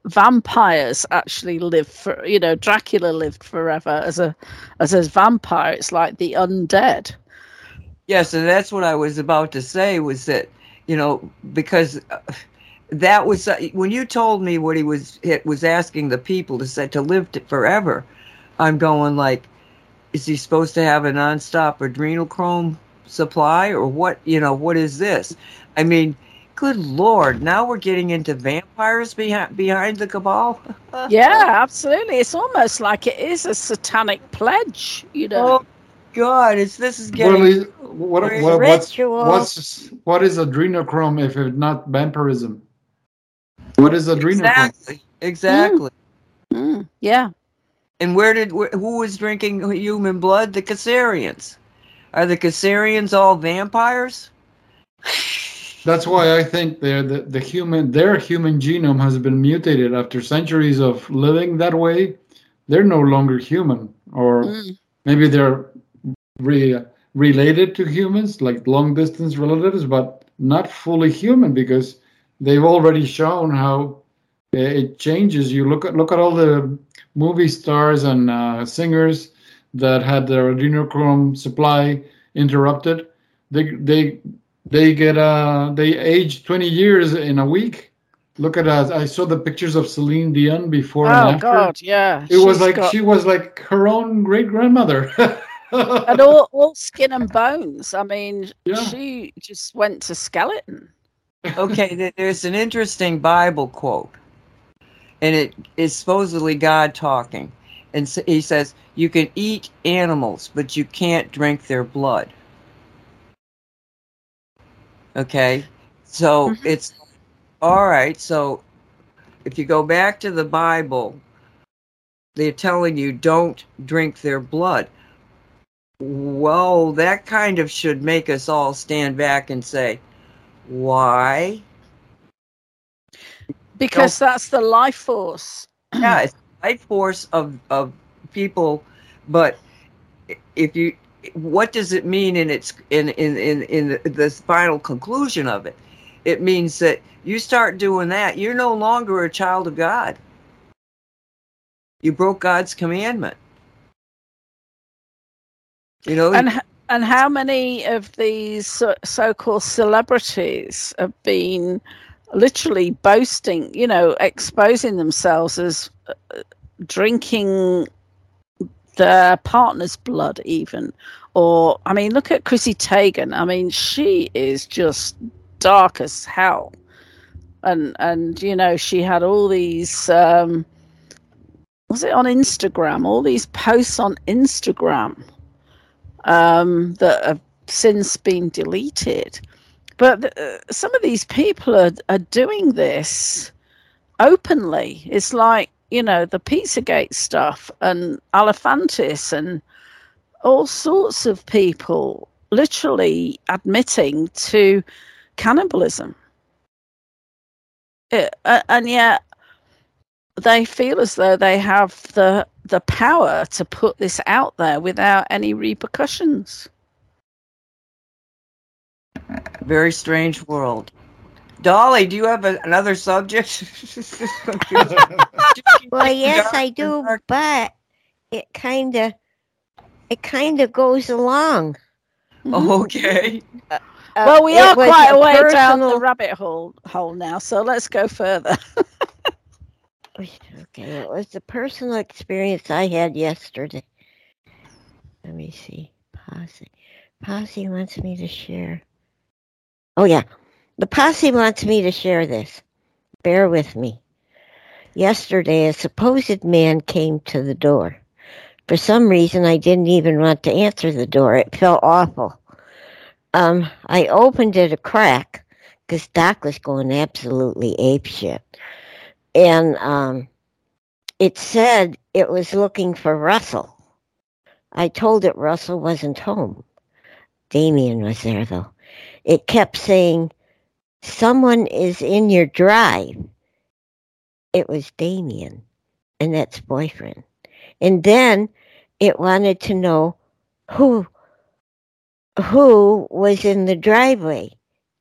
vampires actually live for you know dracula lived forever as a as a vampire. It's like the undead Yeah, so that's what I was about to say was that, you know, because uh, that was uh, when you told me what he was it was asking the people to say to live to forever. I'm going like, is he supposed to have a nonstop adrenochrome supply or what? You know, what is this? I mean, good lord! Now we're getting into vampires behind behind the cabal. yeah absolutely it's almost like it is a satanic pledge you know Oh God! It's this is Well, getting. is- what, what, what's, ritual. what's what is adrenochrome if it's not vampirism? What is adrenochrome? Exactly. Exactly. Mm, yeah And where did wh- who was drinking human blood? The Khazarians. Are the Khazarians all vampires? That's why I think they're the, the human their human genome has been mutated after centuries of living that way. They're no longer human, or Mm. maybe they're re, related to humans, like long distance relatives, but not fully human because they've already shown how uh, it changes. You look at look at all the movie stars and uh, singers that had their adrenochrome supply interrupted. They they they get uh they age 20 years in a week. Look at us. I saw the pictures of Celine Dion before and Oh. God, yeah. It was like got- she was like her own great grandmother. and all, all skin and bones. I mean, Yeah. she just went to skeleton. Okay, there's an interesting Bible quote, and it is supposedly God talking, and s- he says, "You can eat animals, but you can't drink their blood." Okay, so Mhm. it's all right. So if you go back to the Bible, they're telling you don't drink their blood. Well, that kind of should make us all stand back and say, why? Because that's the life force. yeah, it's the life force of of people, but if you what does it mean in its in in in, in the, the final conclusion of it it means that you start doing that you're no longer a child of god you broke god's commandment you know and and how many of these so- called celebrities have been literally boasting you know exposing themselves as uh, drinking their partner's blood even? Or i mean look at chrissy teigen. I mean she is just dark as hell. And and you know she had all these um was it on instagram? All these posts on instagram um that have since been deleted but uh, some of these people are, are doing this openly it's like you know, the Pizzagate stuff and Alefantis and all sorts of people literally admitting to cannibalism. It, uh, and yet they feel as though they have the the power to put this out there without any repercussions. Very strange world. Dolly, do you have a, another subject? well, yes, I do, but it kind of it kind of goes along. Okay. Uh, well, we are quite a way personal... down the rabbit hole hole now, so let's go further. Okay, it was the personal experience I had yesterday. Let me see. Posse. Posse wants me to share. Oh yeah. The posse wants me to share this. Bear with me. Yesterday, a supposed man came to the door. For some reason, I didn't even want to answer the door. It felt awful. Um, I opened it a crack because Doc was going absolutely apeshit. And um, it said it was looking for Russell. I told it Russell wasn't home. Damien was there, though. It kept saying, someone is in your drive. It was Damien, and that's boyfriend. And then it wanted to know who who was in the driveway.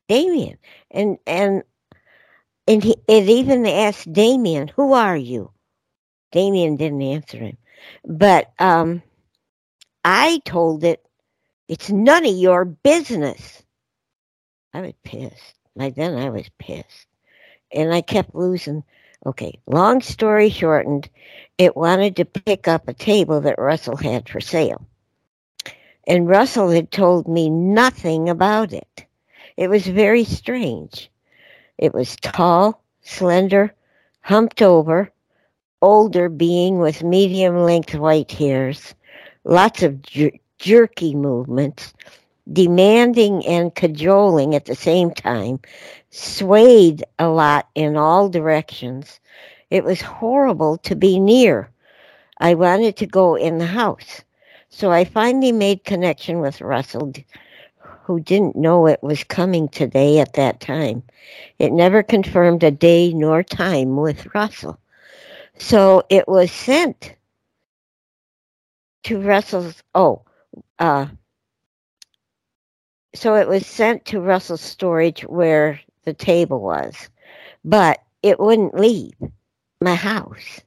Damien. And and and he, it even asked Damien, "Who are you?" Damien didn't answer him, but um, I told it, "It's none of your business." I was pissed. Like then I was pissed. And I kept losing. Okay, long story shortened, it wanted to pick up a table that Russell had for sale. And Russell had told me nothing about it. It was very strange. It was tall, slender, humped over, older being with medium length white hairs, lots of jer- jerky movements, demanding and cajoling at the same time, swayed a lot in all directions. It was horrible to be near. I wanted to go in the house. So I finally made connection with Russell, who didn't know it was coming today at that time. It never confirmed a day nor time with Russell. So it was sent to Russell's, oh, uh, so it was sent to Russell's storage where the table was, but it wouldn't leave my house.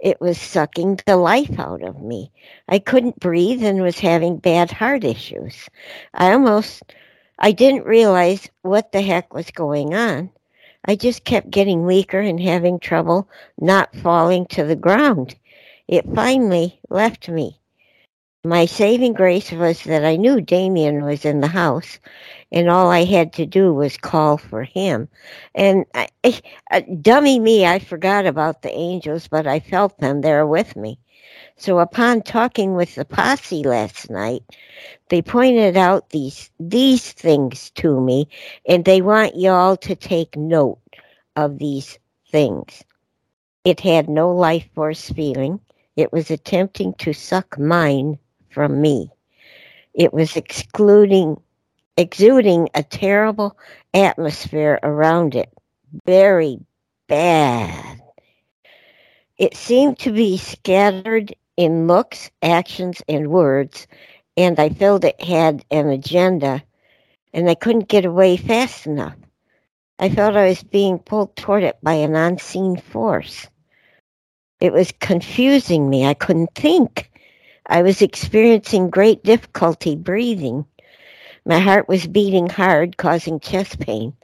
It was sucking the life out of me. I couldn't breathe and was having bad heart issues. I almost, I didn't realize what the heck was going on. I just kept getting weaker and having trouble not falling to the ground. It finally left me. My saving grace was that I knew Damien was in the house, and all I had to do was call for him. And I, uh, dummy me, I forgot about the angels, but I felt them there with me. So upon talking with the posse last night, they pointed out these these things to me, and they want y'all to take note of these things. It had no life force feeling. It was attempting to suck mine from me. It was excluding, exuding a terrible atmosphere around it. Very bad. It seemed to be scattered in looks, actions, and words, and I felt it had an agenda, and I couldn't get away fast enough. I felt I was being pulled toward it by an unseen force. It was confusing me. I couldn't think. I was experiencing great difficulty breathing. My heart was beating hard, causing chest pain.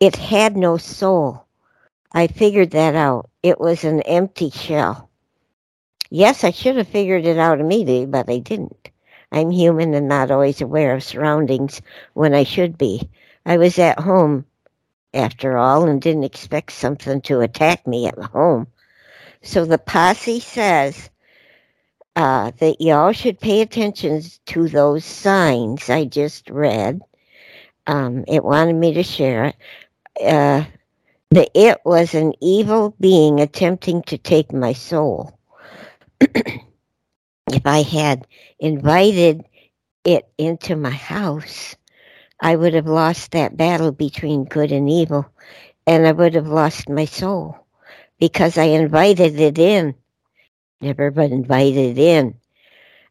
It had no soul. I figured that out. It was an empty shell. Yes, I should have figured it out immediately, but I didn't. I'm human and not always aware of surroundings when I should be. I was at home after all, and didn't expect something to attack me at home. So the posse says uh, that y'all should pay attention to those signs I just read. Um, it wanted me to share it. Uh, it was an evil being attempting to take my soul. if I had invited it into my house, I would have lost that battle between good and evil, and I would have lost my soul because I invited it in. Never been invited in.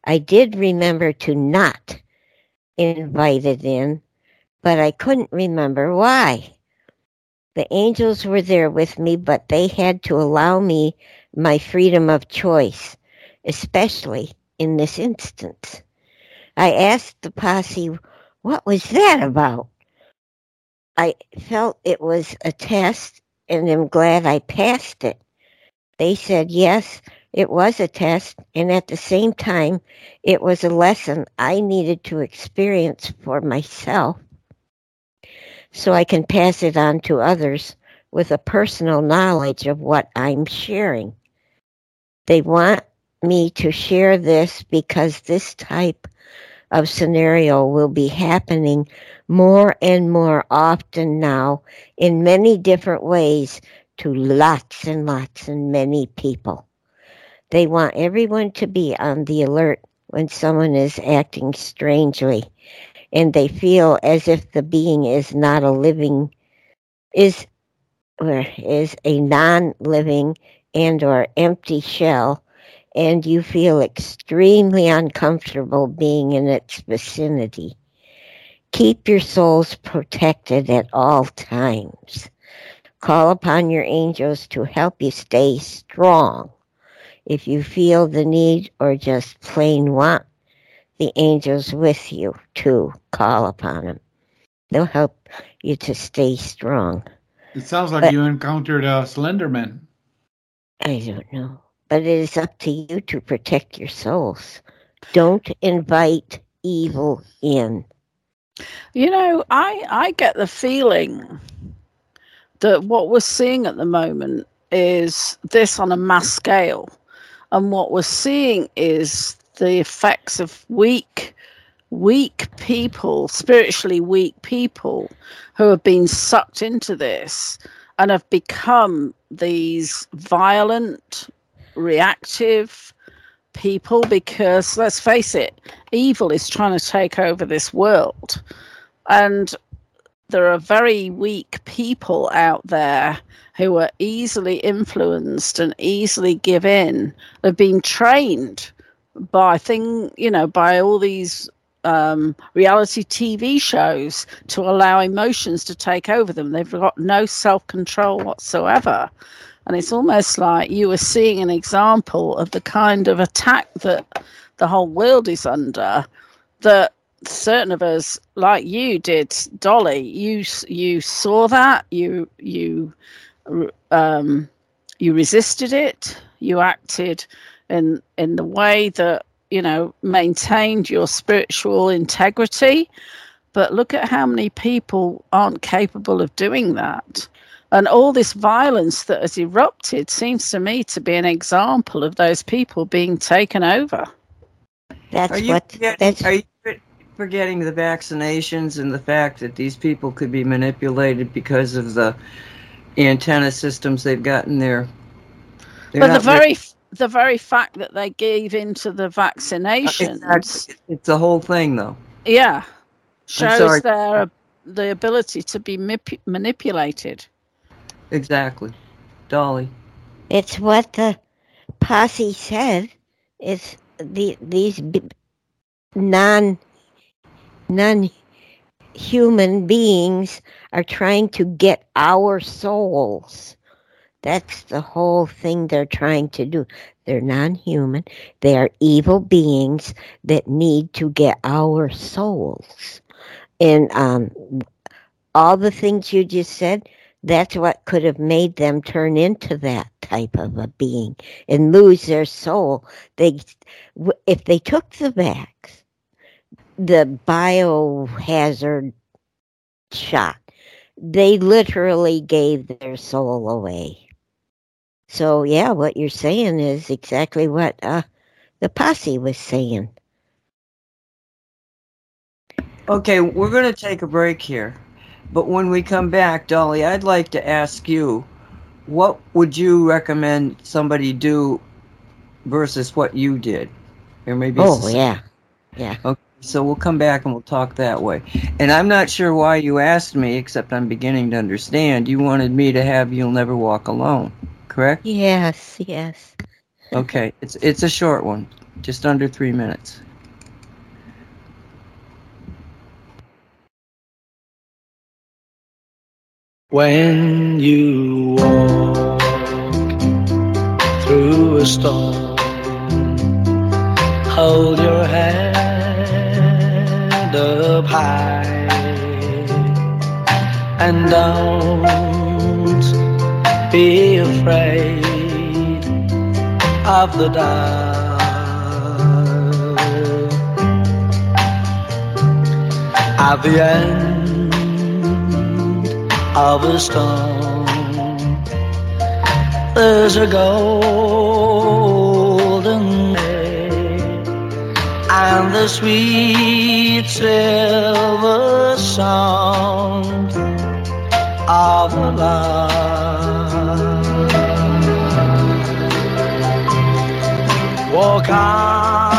I did remember to not invite it in, but I couldn't remember why. The angels were there with me, but they had to allow me my freedom of choice, especially in this instance. I asked the posse what was that about? I felt it was a test and am glad I passed it. They said yes, it was a test, and at the same time, it was a lesson I needed to experience for myself so I can pass it on to others with a personal knowledge of what I'm sharing. They want me to share this because this type of scenario will be happening more and more often now in many different ways to lots and lots and many people. They want everyone to be on the alert when someone is acting strangely and they feel as if the being is not a living is or is a non-living and or empty shell and you feel extremely uncomfortable being in its vicinity. Keep your souls protected at all times. Call upon your angels to help you stay strong. If you feel the need or just plain want the angels with you to call upon them. They'll help you to stay strong. It sounds like but, you encountered a Slenderman. I don't know but it is up to you to protect your souls. Don't invite evil in. You know, I I get the feeling that what we're seeing at the moment is this on a mass scale, and what we're seeing is the effects of weak weak people, spiritually weak people who have been sucked into this and have become these violent, reactive people because let's face it, evil is trying to take over this world. And there are very weak people out there who are easily influenced and easily give in. They've been trained by thing, you know, by all these um, reality TV shows to allow emotions to take over them. They've got no self control whatsoever. And it's almost like you were seeing an example of the kind of attack that the whole world is under. That certain of us, like you did, Dolly, you you saw that you you um, you resisted it. You acted in in the way that you know maintained your spiritual integrity. But look at how many people aren't capable of doing that. And all this violence that has erupted seems to me to be an example of those people being taken over. That's are you what. That's... Are you forgetting the vaccinations and the fact that these people could be manipulated because of the antenna systems they've got in there? But the very re- the very fact that they gave into the vaccinations, uh, exactly. it's the whole thing, though. Yeah, shows their the ability to be mip- manipulated. Exactly. Dolly. It's what the posse said It's the these non non human beings are trying to get our souls. That's the whole thing they're trying to do. They're non human. They are evil beings that need to get our souls. And um, all the things you just said, that's what could have made them turn into that type of a being and lose their soul. They, if they took the vax, the biohazard shot, they literally gave their soul away. So yeah, what you're saying is exactly what uh, the posse was saying. Okay, we're going to take a break here. But when we come back, Dolly, I'd like to ask you what would you recommend somebody do versus what you did? Or maybe Oh, yeah. Yeah. Okay, so we'll come back and we'll talk that way. And I'm not sure why you asked me, except I'm beginning to understand. You wanted me to have You'll Never Walk Alone correct? Yes, yes. okay, it's it's a short one, just under three minutes. When you walk through a storm, hold your head up high and don't be afraid of the dark. At the end of a storm, there's a golden and the sweet silver sound of love. Walk on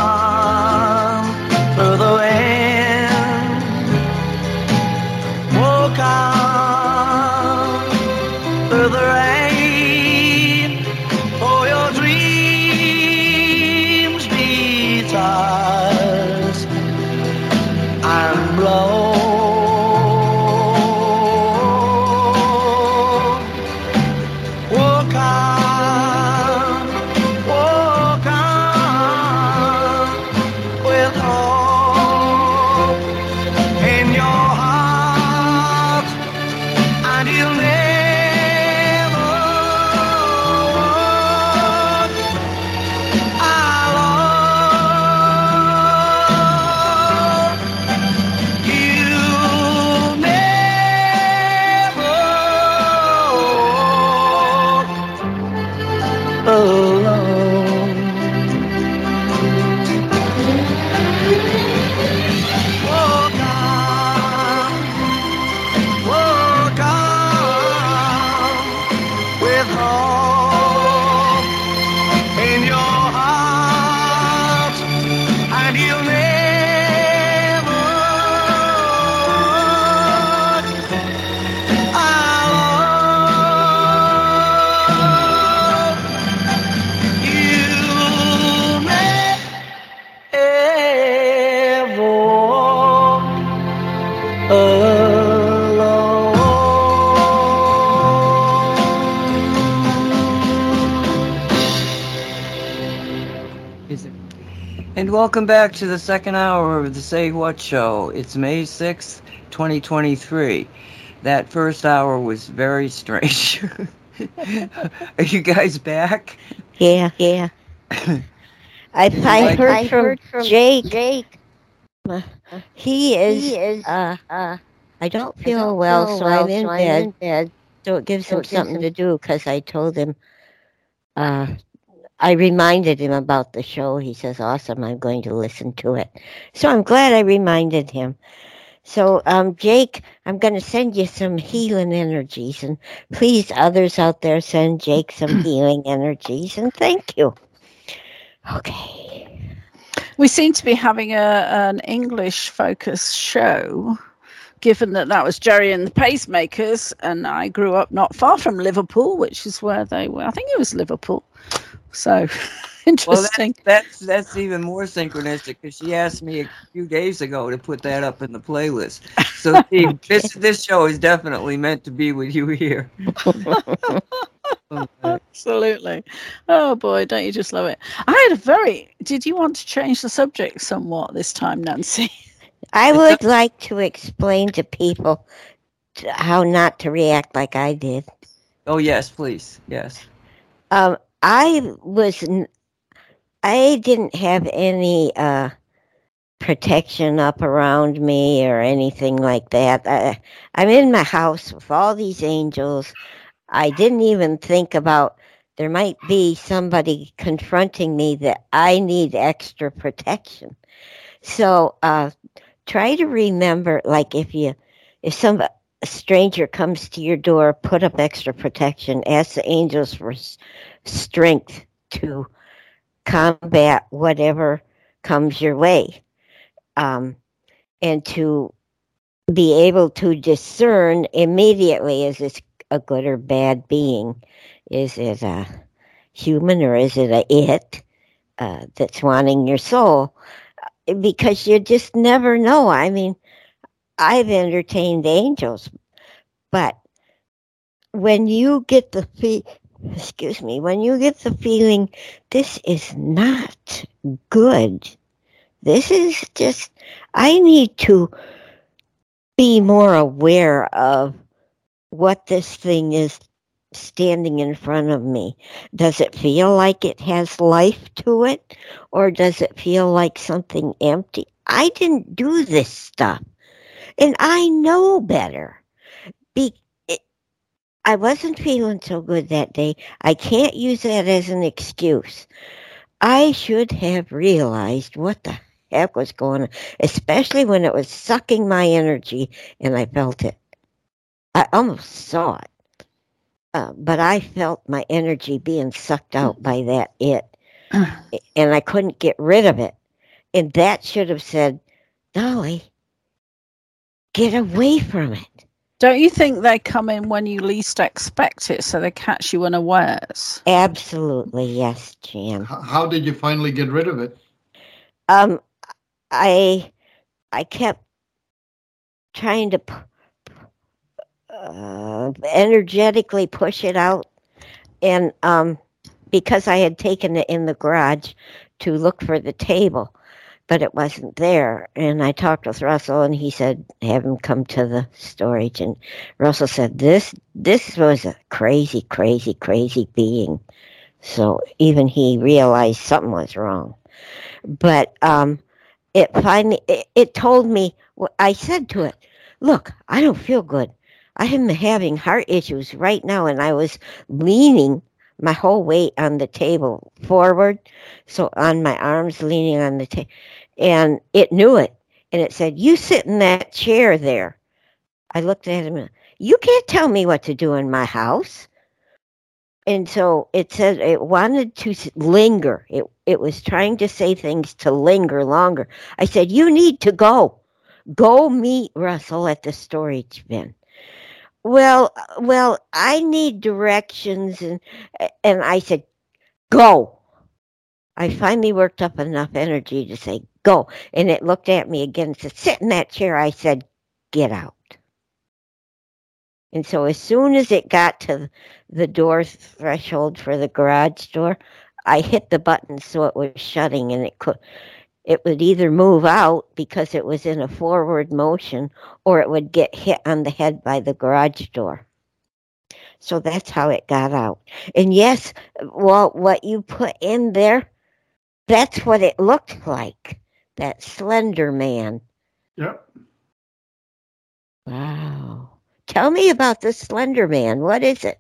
welcome back to the second hour of the Say What Show. It's May 6th, 2023. That first hour was very strange. Are you guys back? Yeah, yeah. I, I, heard, I from heard from Jake. Jake. He is, he is uh, uh, I don't feel, I don't well, so, I'm, in, so bed, in bed. So it gives so him something him... to do because I told him uh, I reminded him about the show. He says, Awesome, I'm going to listen to it. So I'm glad I reminded him. So, um, Jake, I'm going to send you some healing energies. And please, others out there, send Jake some healing energies. And thank you. Okay. We seem to be having a, an English focused show given that that was Gerry and the Pacemakers, and I grew up not far from Liverpool, which is where they were. I think it was Liverpool. So interesting. Well, that's, that's that's even more synchronistic because she asked me a few days ago to put that up in the playlist. So Steve, this this show is definitely meant to be with you here. Absolutely. Oh boy, don't you just love it? I had a very. Did you want to change the subject somewhat this time, Nancy? I would like to explain to people how not to react like I did. Oh yes, please, yes. Um, I was, n- I didn't have any uh, protection up around me or anything like that. I, I'm in my house with all these angels. I didn't even think about there might be somebody confronting me that I need extra protection. So uh, try to remember, like if you, if some stranger comes to your door, put up extra protection. Ask the angels for s- strength to combat whatever comes your way, um, and to be able to discern immediately is this a good or bad being? Is it a human or is it a it uh, that's wanting your soul? Because you just never know. I mean, I've entertained angels, but when you get the excuse me, when you get the feeling this is not good, this is just I need to be more aware of what this thing is standing in front of me. Does it feel like it has life to it or does it feel like something empty? I didn't do this stuff and I know better. Be, I wasn't feeling so good that day. I can't use that as an excuse. I should have realized what the heck was going on, especially when it was sucking my energy and I felt it. I almost saw it, uh, but I felt my energy being sucked out by that it, and I couldn't get rid of it. And that should have said, Dolly, get away from it. Don't you think they come in when you least expect it, so they catch you unawares? Absolutely, yes, Jan. How did you finally get rid of it? Um, I, I kept trying to p- uh, energetically push it out, and um, because I had taken it in the garage to look for the table, but it wasn't there. And I talked with Russell, and he said, "Have him come to the storage." And Russell said, "This, this was a crazy, crazy, crazy being." So even he realized something was wrong. But um, it finally, it, it told me. I said to it, "Look, I don't feel good. I am having heart issues right now, and I was leaning." My whole weight on the table forward, so on my arms leaning on the table and it knew it and it said you sit in that chair there. I looked at him you can't tell me what to do in my house. And so it said it wanted to linger. It it was trying to say things to linger longer. I said you need to go. Go meet russell at the storage bin well well i need directions and and i said go I finally worked up enough energy to say, go. And it looked at me again and said, sit in that chair. I said, get out. And so as soon as it got to the door threshold for the garage door, I hit the button so it was shutting and it could it would either move out because it was in a forward motion or it would get hit on the head by the garage door. So that's how it got out. And yes, well, what you put in there, that's what it looked like. That slender man. Yep. Wow. Tell me about the slender man. What is it?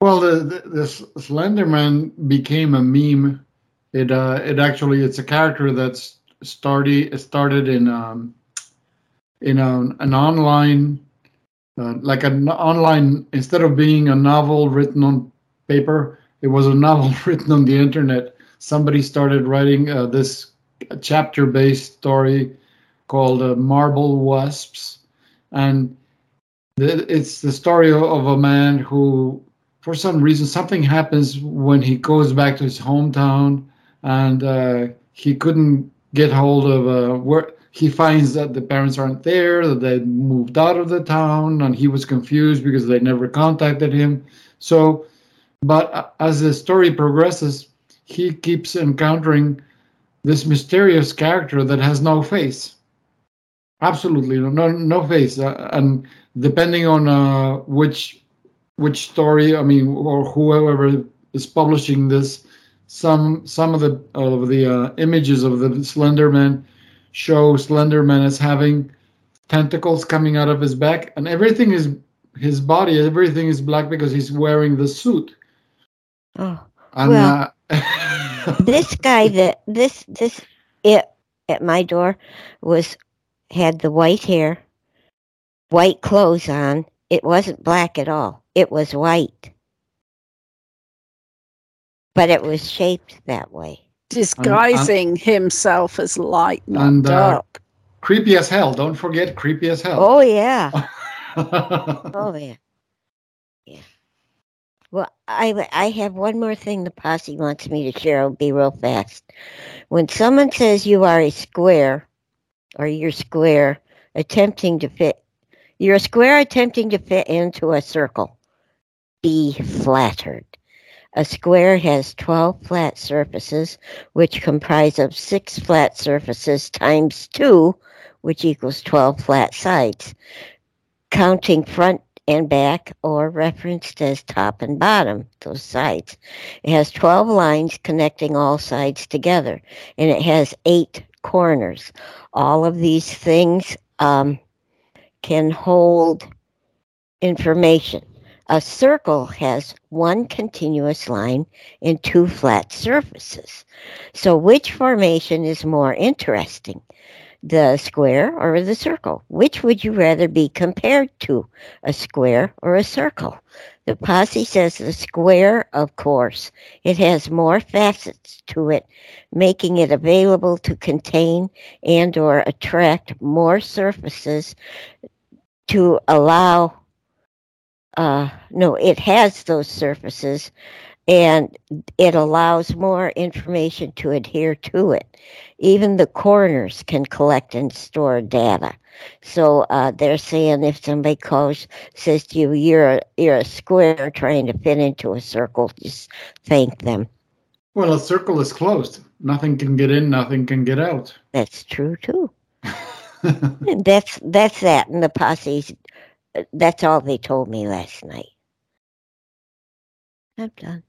Well, the, the this Slender Man became a meme. It uh, it actually it's a character that's started started in um, in a, an online uh, like an online instead of being a novel written on paper, it was a novel written on the internet. Somebody started writing uh, this chapter based story called uh, Marble Wasps, and the, it's the story of a man who for some reason something happens when he goes back to his hometown and uh, he couldn't get hold of uh, where he finds that the parents aren't there that they moved out of the town and he was confused because they never contacted him. So but uh, as the story progresses he keeps encountering this mysterious character that has no face. Absolutely no no face uh, and depending on uh, which which story i mean or whoever is publishing this some some of the of the uh, images of the slenderman show slenderman as having tentacles coming out of his back and everything is his body everything is black because he's wearing the suit Oh, and Well- uh, this guy that this this it at my door was had the white hair, white clothes on. It wasn't black at all. It was white. But it was shaped that way. Disguising himself as light, not And, uh, dark. creepy as hell don't forget creepy as hell Oh yeah. Oh yeah. Yeah. Well, I I have one more thing the posse wants me to share. I'll be real fast. When someone says you are a square, or you're square, attempting to fit, you're a square attempting to fit into a circle. Be flattered. A square has 12 flat surfaces, which comprise of six flat surfaces times two, which equals 12 flat sides counting front and back or referenced as top and bottom, those sides. It has 12 lines connecting all sides together and it has eight corners. All of these things um, can hold information. A circle has one continuous line and two flat surfaces. So, which formation is more interesting? the square or the circle? Which would you rather be compared to, a square or a circle? The posse says the square, of course. It has more facets to it, making it available to contain and or attract more surfaces to allow uh no, it has those surfaces and it allows more information to adhere to it. Even the corners can collect and store data. So uh, they're saying if somebody calls, says to you, "You're a, you're a square trying to fit into a circle," just thank them. well a circle is closed nothing can get in nothing can get out That's true too. And that's that's that. And the posse's. That's all they told me last night. I'm done.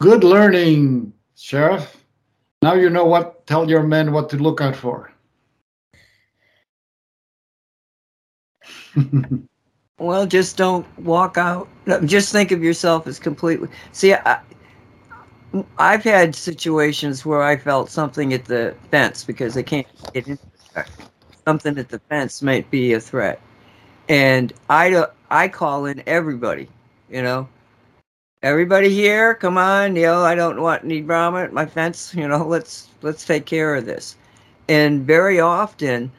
Good learning, Sheriff. Now you know what, tell your men what to look out for. Well, just don't walk out. Just think of yourself as completely. See, I, I've had situations where I felt something at the fence because they can't get in. Something at the fence might be a threat, and I I call in everybody. You know, everybody here, come on. You know, I don't want any drama at my fence. You know, let's let's take care of this. And very often,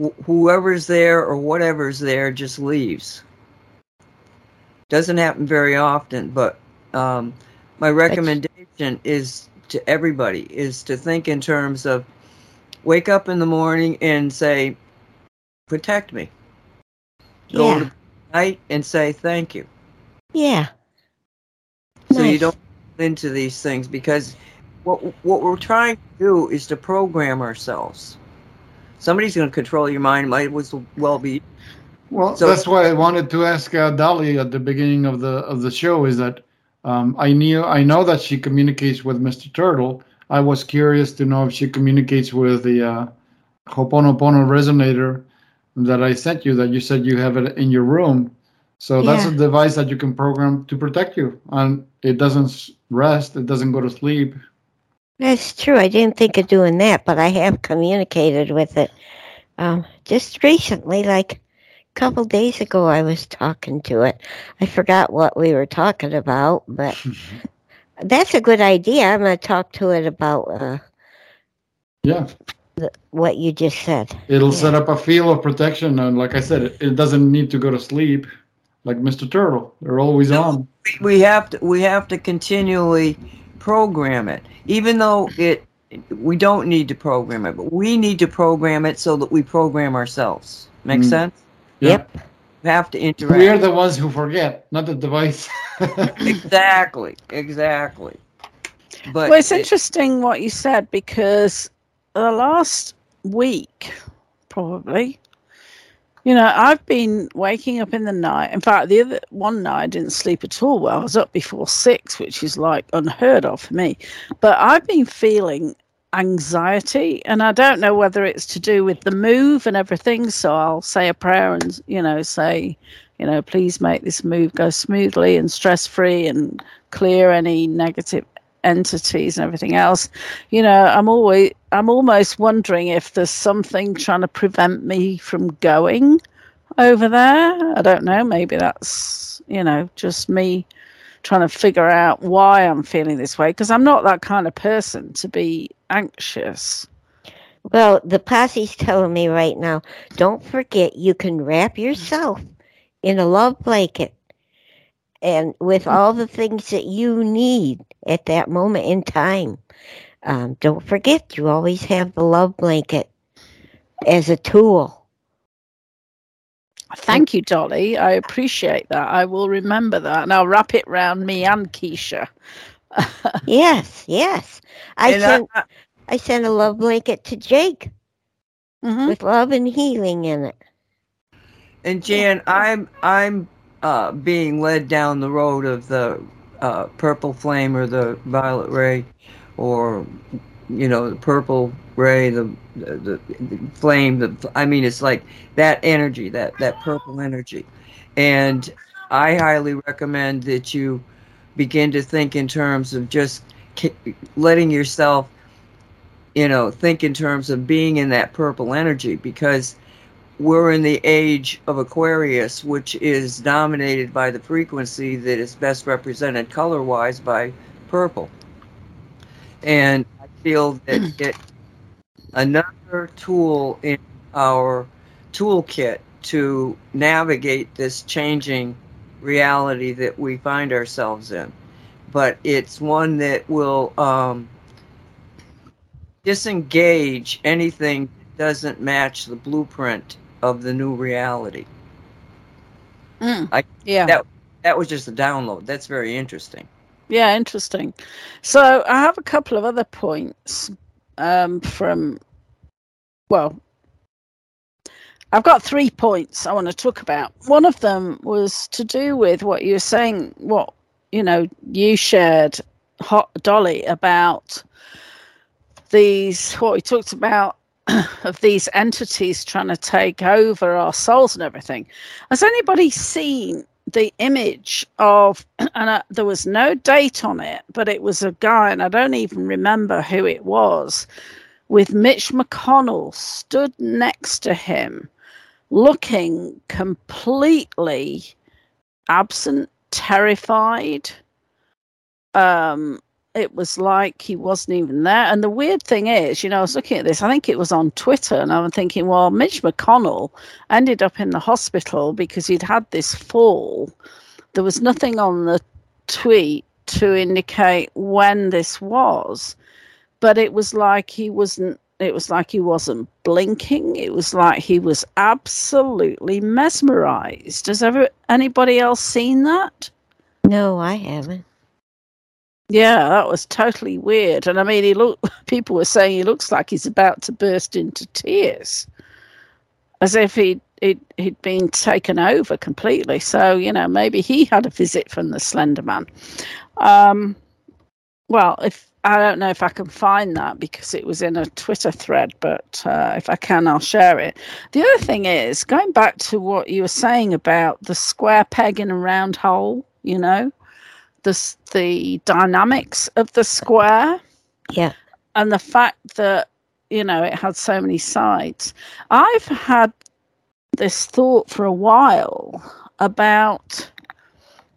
wh- whoever's there or whatever's there just leaves. Doesn't happen very often, but um, my recommendation is to everybody is to think in terms of wake up in the morning and say, protect me. Go Yeah. to night and say thank you. Yeah. So you don't get into these things because what what we're trying to do is to program ourselves. Somebody's going to control your mind. Might as well be Well, So- that's why I wanted to ask uh, Dolly at the beginning of the of the show. Is that um, I knew I know that she communicates with Mr. Turtle. I was curious to know if she communicates with the uh, Ho'oponopono resonator that I sent you. That you said you have it in your room. So that's a device that you can program to protect you, and it doesn't rest. It doesn't go to sleep. That's true. I didn't think of doing that, but I have communicated with it. Um, just recently, like a couple days ago, I was talking to it. I forgot what we were talking about, but that's a good idea. I'm going to talk to it about uh, Yeah. The, what you just said. It'll Yeah. set up a field of protection, and like I said, it, it doesn't need to go to sleep. like Mr. Turtle. They're always on. we have to we have to continually program it even though it we don't need to program it but we need to program it so that we program ourselves make Mm. sense Yep. we have to interact We are the ones who forget, not the device. exactly exactly but well, it's it- interesting what you said because the last week, probably, you know, I've been waking up in the night. In fact, the other one night I didn't sleep at all. Well, I was up before six, which is like unheard of for me. But I've been feeling anxiety, and I don't know whether it's to do with the move and everything. So I'll say a prayer and, you know, say, you know, please make this move go smoothly and stress free and clear any negative entities and everything else you know i'm always i'm almost wondering if there's something trying to prevent me from going over there. I don't know maybe that's you know just me trying to figure out why i'm feeling this way because i'm not that kind of person to be anxious. Well, the posse's telling me right now, don't forget you can wrap yourself in a love blanket and with all the things that you need at that moment in time. Um, don't forget you always have the love blanket as a tool. thank you dolly i appreciate that i will remember that and i'll wrap it round me and keisha Yes, yes. I and I- sent I- I sent a love blanket to Jake Mhm. with love and healing in it. And Jan, I'm I'm uh, being led down the road of the uh, purple flame or the violet ray, or you know the purple ray, the the, the, flame. The I mean, it's like that energy, that that purple energy, and I highly recommend that you begin to think in terms of just letting yourself, you know, think in terms of being in that purple energy because we're in the age of Aquarius, which is dominated by the frequency that is best represented color wise by purple. And I feel that it another tool in our toolkit to navigate this changing reality that we find ourselves in. But it's one that will um, disengage anything that doesn't match the blueprint of the new reality. Mm. I- yeah that- That was just a download. That's very interesting. Yeah, interesting. So I have a couple of other points um, from, well, I've got three points I want to talk about. One of them was to do with what you were saying, what, you know, you shared, Hot Dolly, about these, what we talked about of these entities trying to take over our souls and everything. Has anybody seen the image of, and uh, there was no date on it, but it was a guy, and I don't even remember who it was, with Mitch McConnell stood next to him, looking completely absent, terrified. Um, it was like he wasn't even there. And the weird thing is, you know, I was looking at this, I think it was on Twitter, and I'm thinking, well, Mitch McConnell ended up in the hospital because he'd had this fall. There was nothing on the tweet to indicate when this was, but it was like he wasn't. It was like he wasn't blinking. It was like he was absolutely mesmerized. Has ever anybody else seen that? No, I haven't. Yeah, that was totally weird. And I mean, he look. People were saying he looks like he's about to burst into tears, as if he'd he'd, he'd been taken over completely. So you know, maybe he had a visit from the Slender Man. Um, well, if I don't know if I can find that because it was in a Twitter thread, but uh, if I can, I'll share it. The other thing is going back to what you were saying about the square peg in a round hole. You know the the dynamics of the square. Yeah. and the fact that you know it had so many sides. I've had this thought for a while about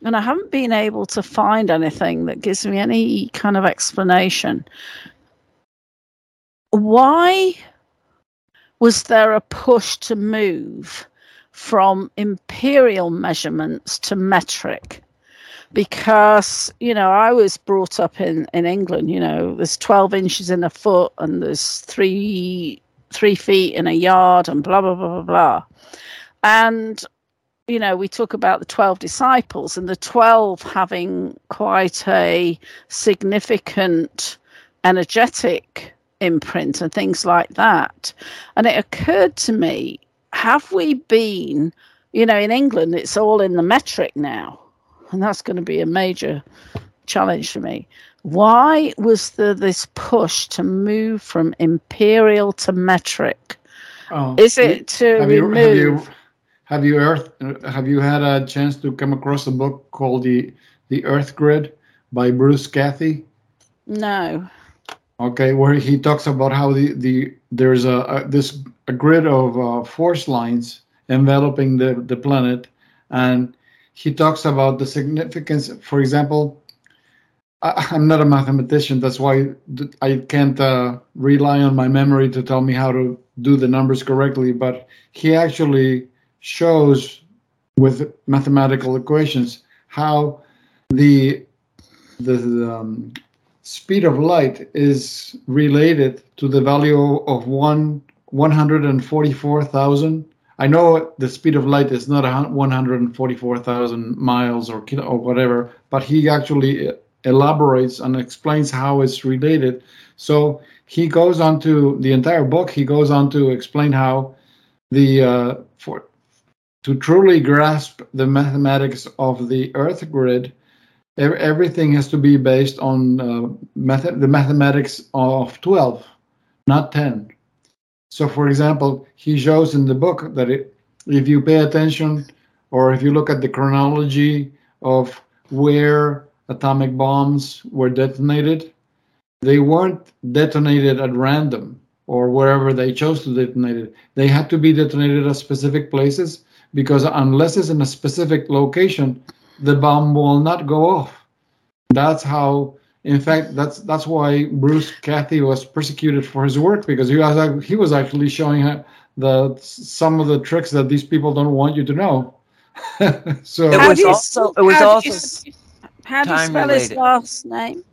and i haven't been able to find anything that gives me any kind of explanation. Why was there a push to move from imperial measurements to metric because you know i was brought up in in england you know there's 12 inches in a foot and there's three three feet in a yard and blah blah blah blah blah. And you know we talk about the 12 disciples and the 12 having quite a significant energetic imprint and things like that. And it occurred to me have we been you know in england it's all in the metric now and that's going to be a major challenge for me. Why was there this push to move from imperial to metric? Oh, Is it to have you, remove? have you have you earth have you had a chance to come across a book called the the Earth Grid by Bruce Cathie? No. Okay, where he talks about how the, the there's a, a this a grid of uh, force lines enveloping the the planet, and he talks about the significance. For example, I, I'm not a mathematician, that's why I can't uh, rely on my memory to tell me how to do the numbers correctly. But he actually shows with mathematical equations how the the, the um, speed of light is related to the value of one 144,000. I know the speed of light is not a hun- 144,000 miles or kilo or whatever, but he actually elaborates and explains how it's related. So he goes on to the entire book. He goes on to explain how the uh, for to truly grasp the mathematics of the Earth grid, ev- everything has to be based on uh, method, the mathematics of 12, not 10. So, for example, he shows in the book that it, if you pay attention or if you look at the chronology of where atomic bombs were detonated, they weren't detonated at random or wherever they chose to detonate it. They had to be detonated at specific places because unless it's in a specific location, the bomb will not go off. That's how in fact, that's that's why Bruce Cathie was persecuted for his work because he was ac- he was actually showing her the some of the tricks that these people don't want you to know. so It How was do you also- it was how you also How do you time spell his last name?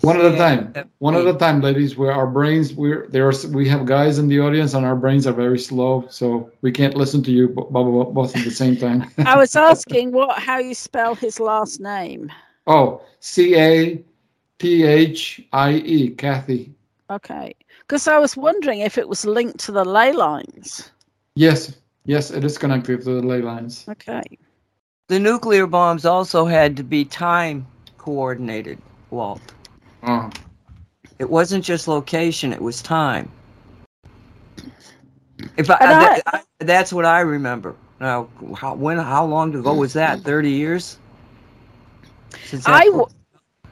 one at a time, one at a time, ladies. Where our brains, we're there's we have guys in the audience and our brains are very slow, so we can't listen to you bo- bo- both at the same time. I was asking what how you spell his last name. Oh, C A T H I E, Cathie. Okay, because I was wondering if it was linked to the ley lines. Yes, yes, it is connected to the ley lines. Okay. The nuclear bombs also had to be time coordinated, Walt. Oh. It wasn't just location, it was time. If I, I, that, I that's what I remember. Now, how, when, how long ago was that? Thirty years. I, w-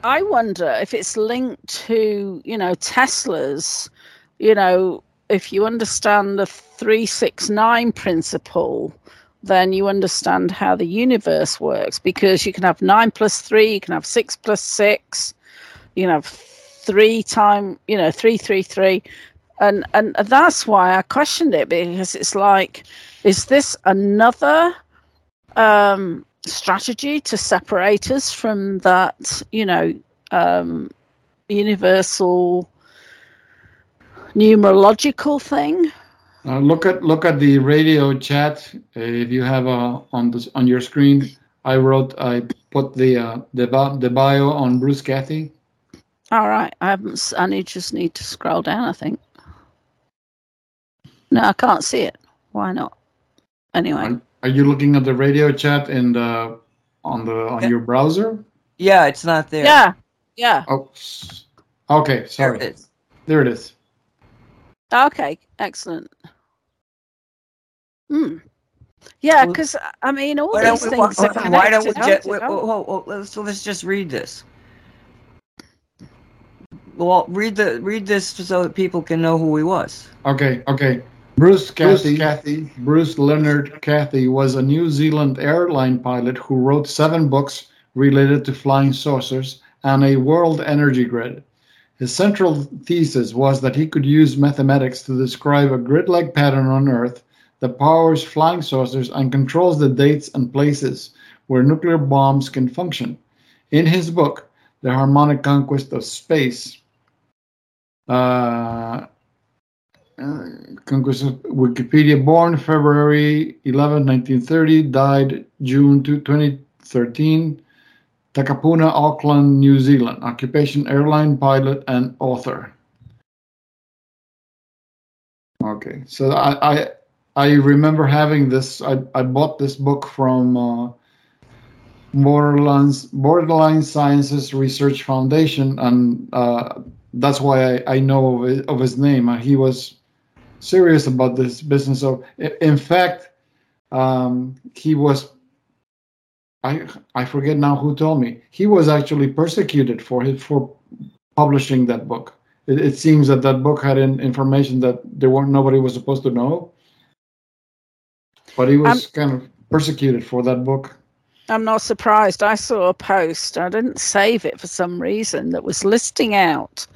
I wonder if it's linked to you know Tesla's. You know, if you understand the three six nine principle, then you understand how the universe works because you can have nine plus three, you can have six plus six, you can have three time, you know, three three three, and and that's why I questioned it because it's like, is this another? um strategy to separate us from that, you know, um, universal numerological thing. Uh, look at look at the radio chat. Uh, if you have uh, on this on your screen, I wrote I put the uh, the the bio on Bruce Cathie. All right, I haven't. I need just need to scroll down. I think. No, I can't see it. Why not? Anyway, Are, are you looking at the radio chat in the on the on Yeah. your browser? yeah, it's not there. yeah, yeah. Oh, s- okay. There Sorry. it is. There it is. Okay, excellent. Hmm. Yeah, Well, because I mean, all Why don't these we, things why, are why don't we connected, just, aren't wait, they? whoa, whoa, whoa, so let's just read this. Well, read the read this so that people can know who he was. Okay. Okay. Bruce Cathie, Cathie, Bruce Leonard Cathie was a New Zealand airline pilot who wrote seven books related to flying saucers and a world energy grid. His central thesis was that he could use mathematics to describe a grid like pattern on Earth that powers flying saucers and controls the dates and places where nuclear bombs can function. In his book, The Harmonic Conquest of Space, uh, uh, Conquest of Wikipedia, born February 11, 1930, died June 2, 2013, Takapuna, Auckland, New Zealand, occupation airline pilot and author. Okay, so I, I I remember having this. I, I bought this book from uh, Borderline Borderland Sciences Research Foundation, and uh, that's why I, I know of his, of his name. Uh, he was serious about this business. So, in fact, um, he was. I I forget now who told me he was actually persecuted for his for publishing that book. It, it seems that that book had in, information that there weren't nobody was supposed to know, but he was Um, kind of persecuted for that book. I'm not surprised. I saw a post, I didn't save it for some reason, that was listing out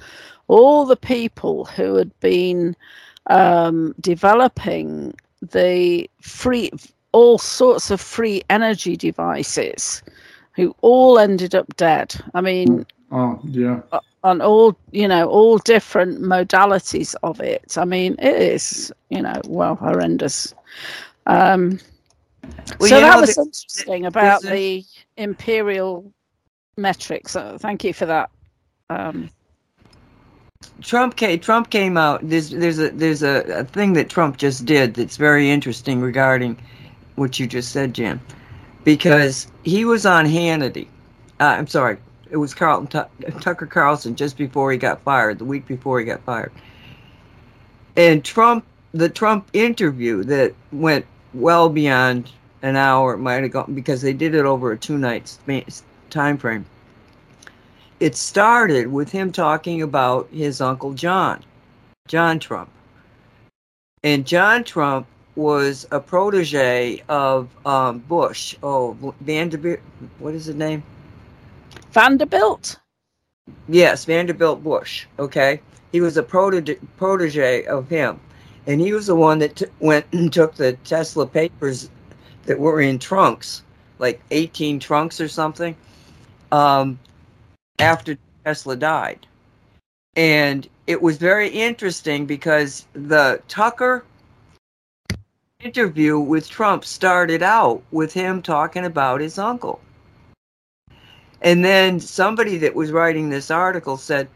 all the people who had been um, developing the free, all sorts of free energy devices, who all ended up dead. I mean, Oh yeah. on all, you know, all different modalities of it. I mean, it is, you know, well, horrendous. Um, Well, so that know, was th- interesting about the imperial metrics. So thank you for that. Um, Trump came, Trump came out. There's there's a there's a, a thing that Trump just did that's very interesting regarding what you just said, Jim, because he was on Hannity. Uh, I'm sorry, it was Carlton Tu- Tucker Carlson just before he got fired, the week before he got fired. And Trump, the Trump interview that went well beyond an hour, might have gone because they did it over a two night time frame it started with him talking about his uncle John, John Trump. And John Trump was a protege of um, Bush. Oh, Vanderbilt, what is his name? Vanderbilt. Yes, Vanderbilt Bush. Okay, he was a protege, protege of him, and he was the one that t- went and took the Tesla papers that were in trunks, like eighteen trunks or something, um, after Tesla died, and it was very interesting because the Tucker interview with Trump started out with him talking about his uncle. And then somebody that was writing this article said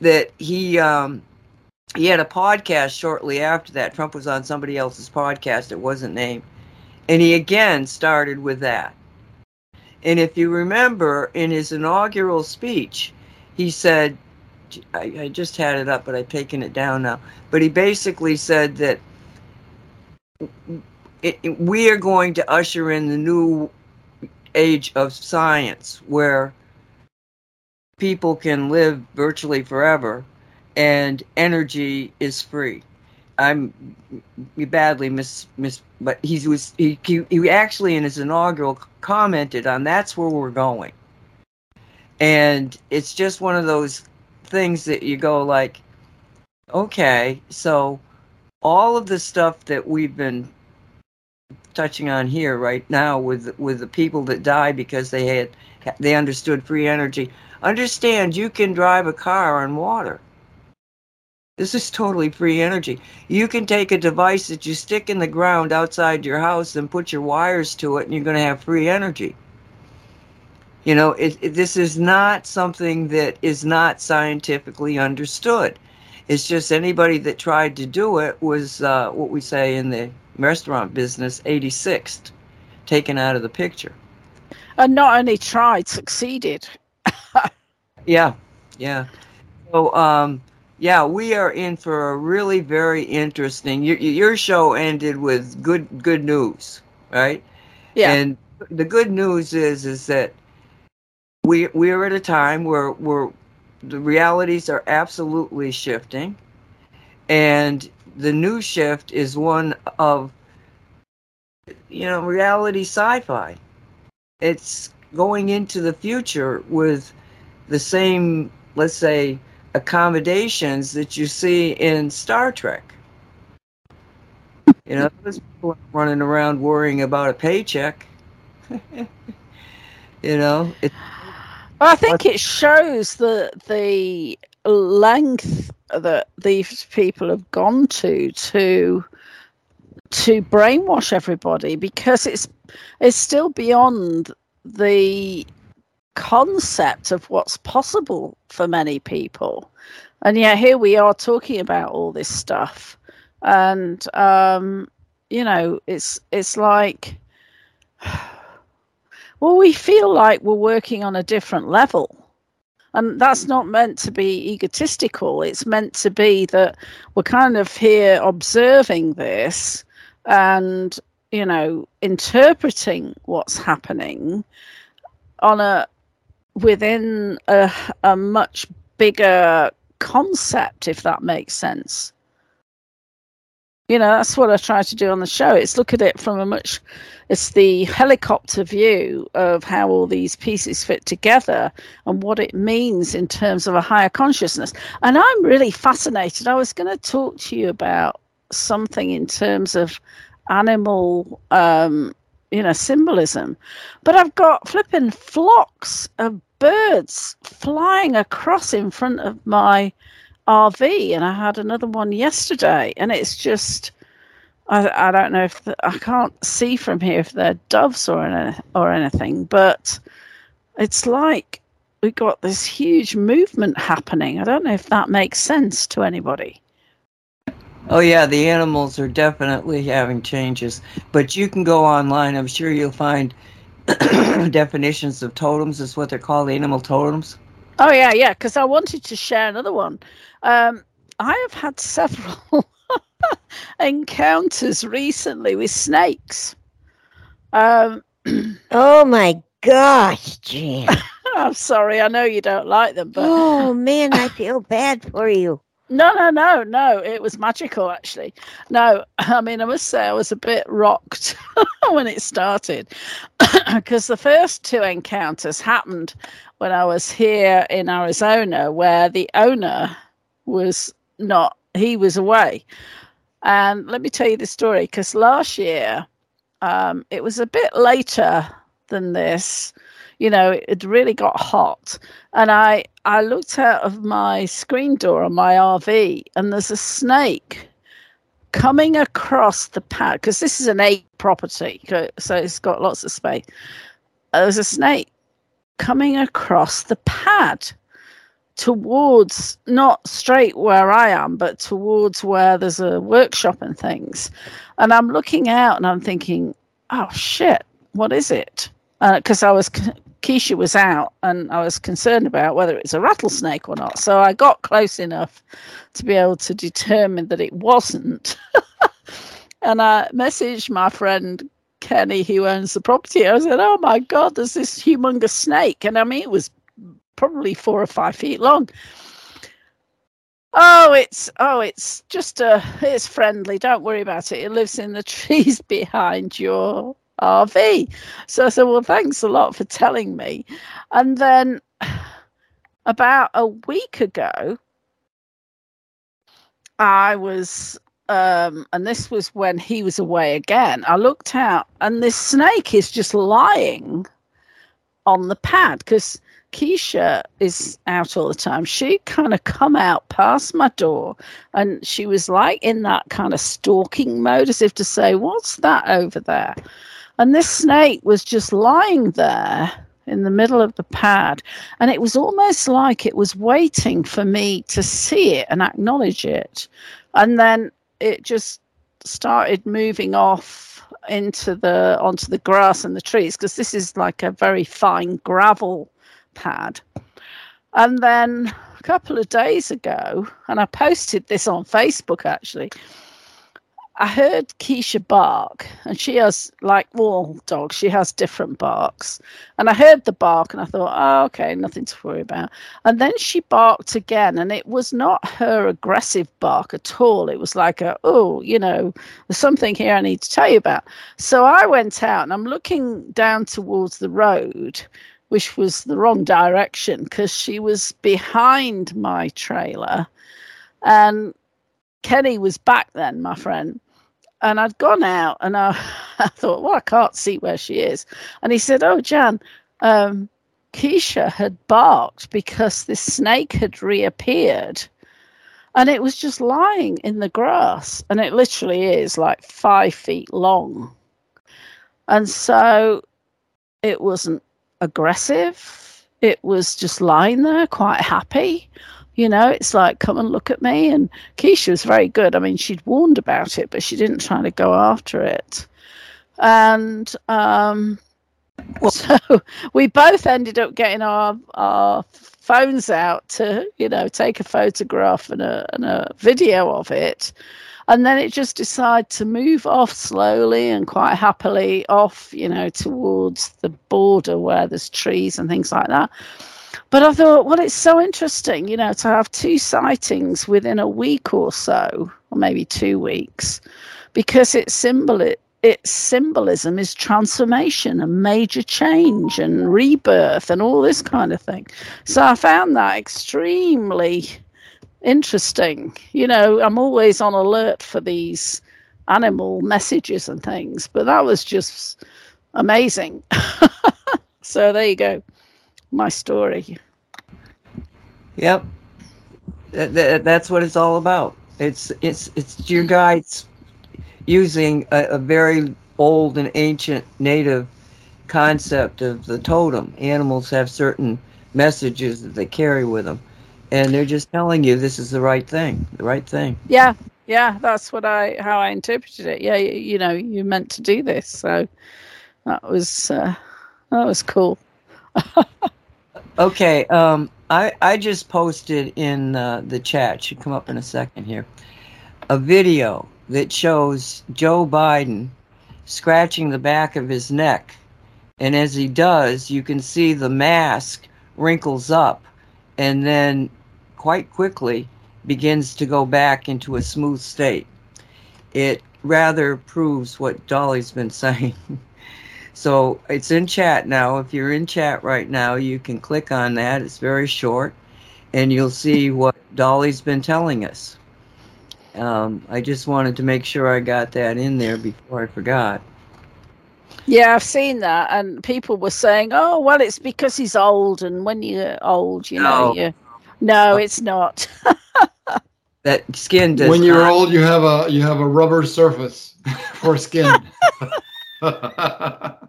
that he um, he had a podcast shortly after that. Trump was on somebody else's podcast; it wasn't named, and he again started with that. And if you remember, in his inaugural speech, he said, I, I just had it up, but I've taken it down now. But he basically said that it, it- we are going to usher in the new age of science where people can live virtually forever and energy is free. I'm badly miss miss, but he was he, he actually in his inaugural commented on that's where we're going, and it's just one of those things that you go like, okay, so all of the stuff that we've been touching on here right now with with the people that die because they had they understood free energy. Understand you can drive a car on water. This is totally free energy. You can take a device that you stick in the ground outside your house and put your wires to it, and you're going to have free energy. You know, it, it, this is not something that is not scientifically understood. It's just anybody that tried to do it was uh, what we say in the restaurant business 86th, taken out of the picture. And not only tried, succeeded. Yeah, yeah. So, um, yeah, we are in for a really very interesting. Your, your show ended with good good news, right? Yeah. And the good news is is that we we are at a time where where the realities are absolutely shifting, and the new shift is one of you know reality sci-fi. It's going into the future with the same, let's say, accommodations that you see in Star Trek. You know, those people running around worrying about a paycheck. you know, it, I think it shows the the length that these people have gone to to to brainwash everybody because it's it's still beyond the concept of what's possible for many people. And yet here we are talking about all this stuff. And um you know it's it's like well we feel like we're working on a different level. And that's not meant to be egotistical. It's meant to be that we're kind of here observing this and you know interpreting what's happening on a within a, a much bigger concept if that makes sense. You know that's what i try to do on the show. It's look at it from a much it's the helicopter view of how all these pieces fit together and what it means in terms of a higher consciousness. And i'm really fascinated. I was going to talk to you about something in terms of animal um you know symbolism but i've got flipping flocks of birds flying across in front of my rv and i had another one yesterday and it's just i, I don't know if the, i can't see from here if they're doves or any, or anything but it's like we've got this huge movement happening i don't know if that makes sense to anybody oh yeah, the animals are definitely having changes. But you can go online. I'm sure you'll find definitions of totems. Is what they're called, animal totems. Oh yeah, yeah. Because I wanted to share another one. Um, I have had several encounters recently with snakes. Um, Oh my gosh, Jan. I'm sorry, I know you don't like them, but Oh man, I feel bad for you. No, no, no, no. It was magical, actually. No, I mean, I must say I was a bit rocked when it started because the first two encounters happened when I was here in Arizona, where the owner was not, he was away. And let me tell you the story because last year, um, it was a bit later than this. You know, it, really got hot, and I I looked out of my screen door on my RV, and there's a snake coming across the pad because this is an eight property, so it's got lots of space. Uh, there's a snake coming across the pad towards not straight where I am, but towards where there's a workshop and things. And I'm looking out and I'm thinking, oh shit, what is it? Because I was, Keisha was out and I was concerned about whether it's a rattlesnake or not. So I got close enough to be able to determine that it wasn't. and I messaged my friend Kenny, who owns the property. I said, oh my God, there's this humongous snake. And I mean, it was probably four or five feet long. Oh, it's oh, it's just a it's friendly. Don't worry about it. It lives in the trees behind your RV. So I said, well, thanks a lot for telling me. And then about a week ago, I was um and this was when he was away again. I looked out and this snake is just lying on the pad because Keisha is out all the time. She kind of come out past my door and she was like in that kind of stalking mode as if to say, What's that over there? And this snake was just lying there in the middle of the pad. And it was almost like it was waiting for me to see it and acknowledge it. And then it just started moving off into the onto the grass and the trees because this is like a very fine gravel pad. And then a couple of days ago, and I posted this on Facebook actually, I heard Keisha bark, and she has like all dogs, she has different barks. And I heard the bark, and I thought, oh, okay, nothing to worry about. And then she barked again, and it was not her aggressive bark at all. It was like a, oh, you know, there's something here I need to tell you about. So I went out, and I'm looking down towards the road, which was the wrong direction because she was behind my trailer. And Kenny was back then, my friend. And I'd gone out, and I, I thought, well, I can't see where she is. And he said, "Oh, Jan, um, Keisha had barked because this snake had reappeared." And it was just lying in the grass, and it literally is like five feet long. And so it wasn't aggressive. It was just lying there, quite happy. You know, it's like, come and look at me. And Keisha was very good. I mean, she'd warned about it, but she didn't try to go after it. And um, so we both ended up getting our, our phones out to, you know, take a photograph and a, and a video of it. And then it just decided to move off slowly and quite happily off, you know, towards the border where there's trees and things like that. But I thought, well, it's so interesting, you know, to have two sightings within a week or so, or maybe two weeks, because it's symbol it, its symbolism is transformation and major change and rebirth and all this kind of thing. So I found that extremely interesting. You know, I'm always on alert for these animal messages and things, but that was just amazing. so there you go, my story. Yep, that, that, that's what it's all about. It's it's it's your guides using a, a very old and ancient native concept of the totem. Animals have certain messages that they carry with them and they're just telling you this is the right thing, the right thing. Yeah, yeah, that's what I how I interpreted it. Yeah, you, you know, you meant to do this, so that was uh, that was cool. okay, um, I I just posted in uh, the chat. Should come up in a second here. A video that shows Joe Biden scratching the back of his neck, and as he does, you can see the mask wrinkles up and then quite quickly begins to go back into a smooth state. It rather proves what Dolly's been saying. So it's in chat now. If you're in chat right now, you can click on that. It's very short, and you'll see what Dolly's been telling us. Um, I just wanted to make sure I got that in there before I forgot. Yeah, I've seen that, and people were saying, "Oh, well, it's because he's old, and when you're old, you know, No. you." No, it's not. That skin does when you're not- old, you have a you have a rubber surface for skin.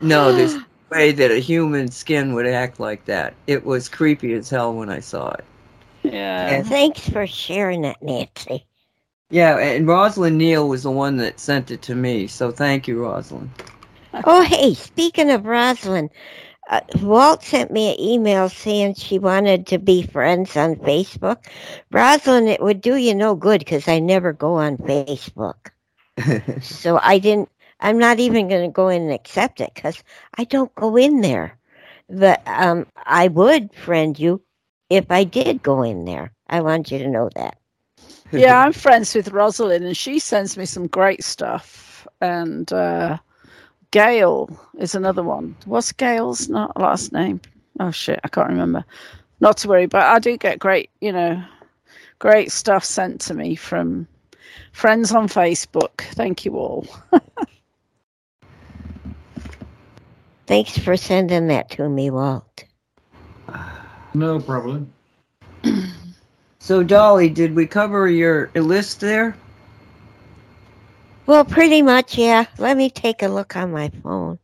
No, there's no way that a human skin would act like that. It was creepy as hell when I saw it. yeah. Thanks for sharing that, Nancy. Yeah, and Rosalind Neal was the one that sent it to me, so thank you, Rosalind. Oh, hey, speaking of Rosalind, uh, Walt sent me an email saying she wanted to be friends on Facebook. Rosalind, it would do you no good because I never go on Facebook. So I didn't, I'm not even going to go in and accept it because I don't go in there. But um, I would friend you if I did go in there. I want you to know that. yeah, I'm friends with Rosalind, and she sends me some great stuff. And uh, Gail is another one. What's Gail's not last name? Oh shit, I can't remember. Not to worry, but I do get great, you know, great stuff sent to me from friends on Facebook. Thank you all. Thanks for sending that to me, Walt. no problem. So, Dolly, did we cover your list there? Well, pretty much, yeah. Let me take a look on my phone.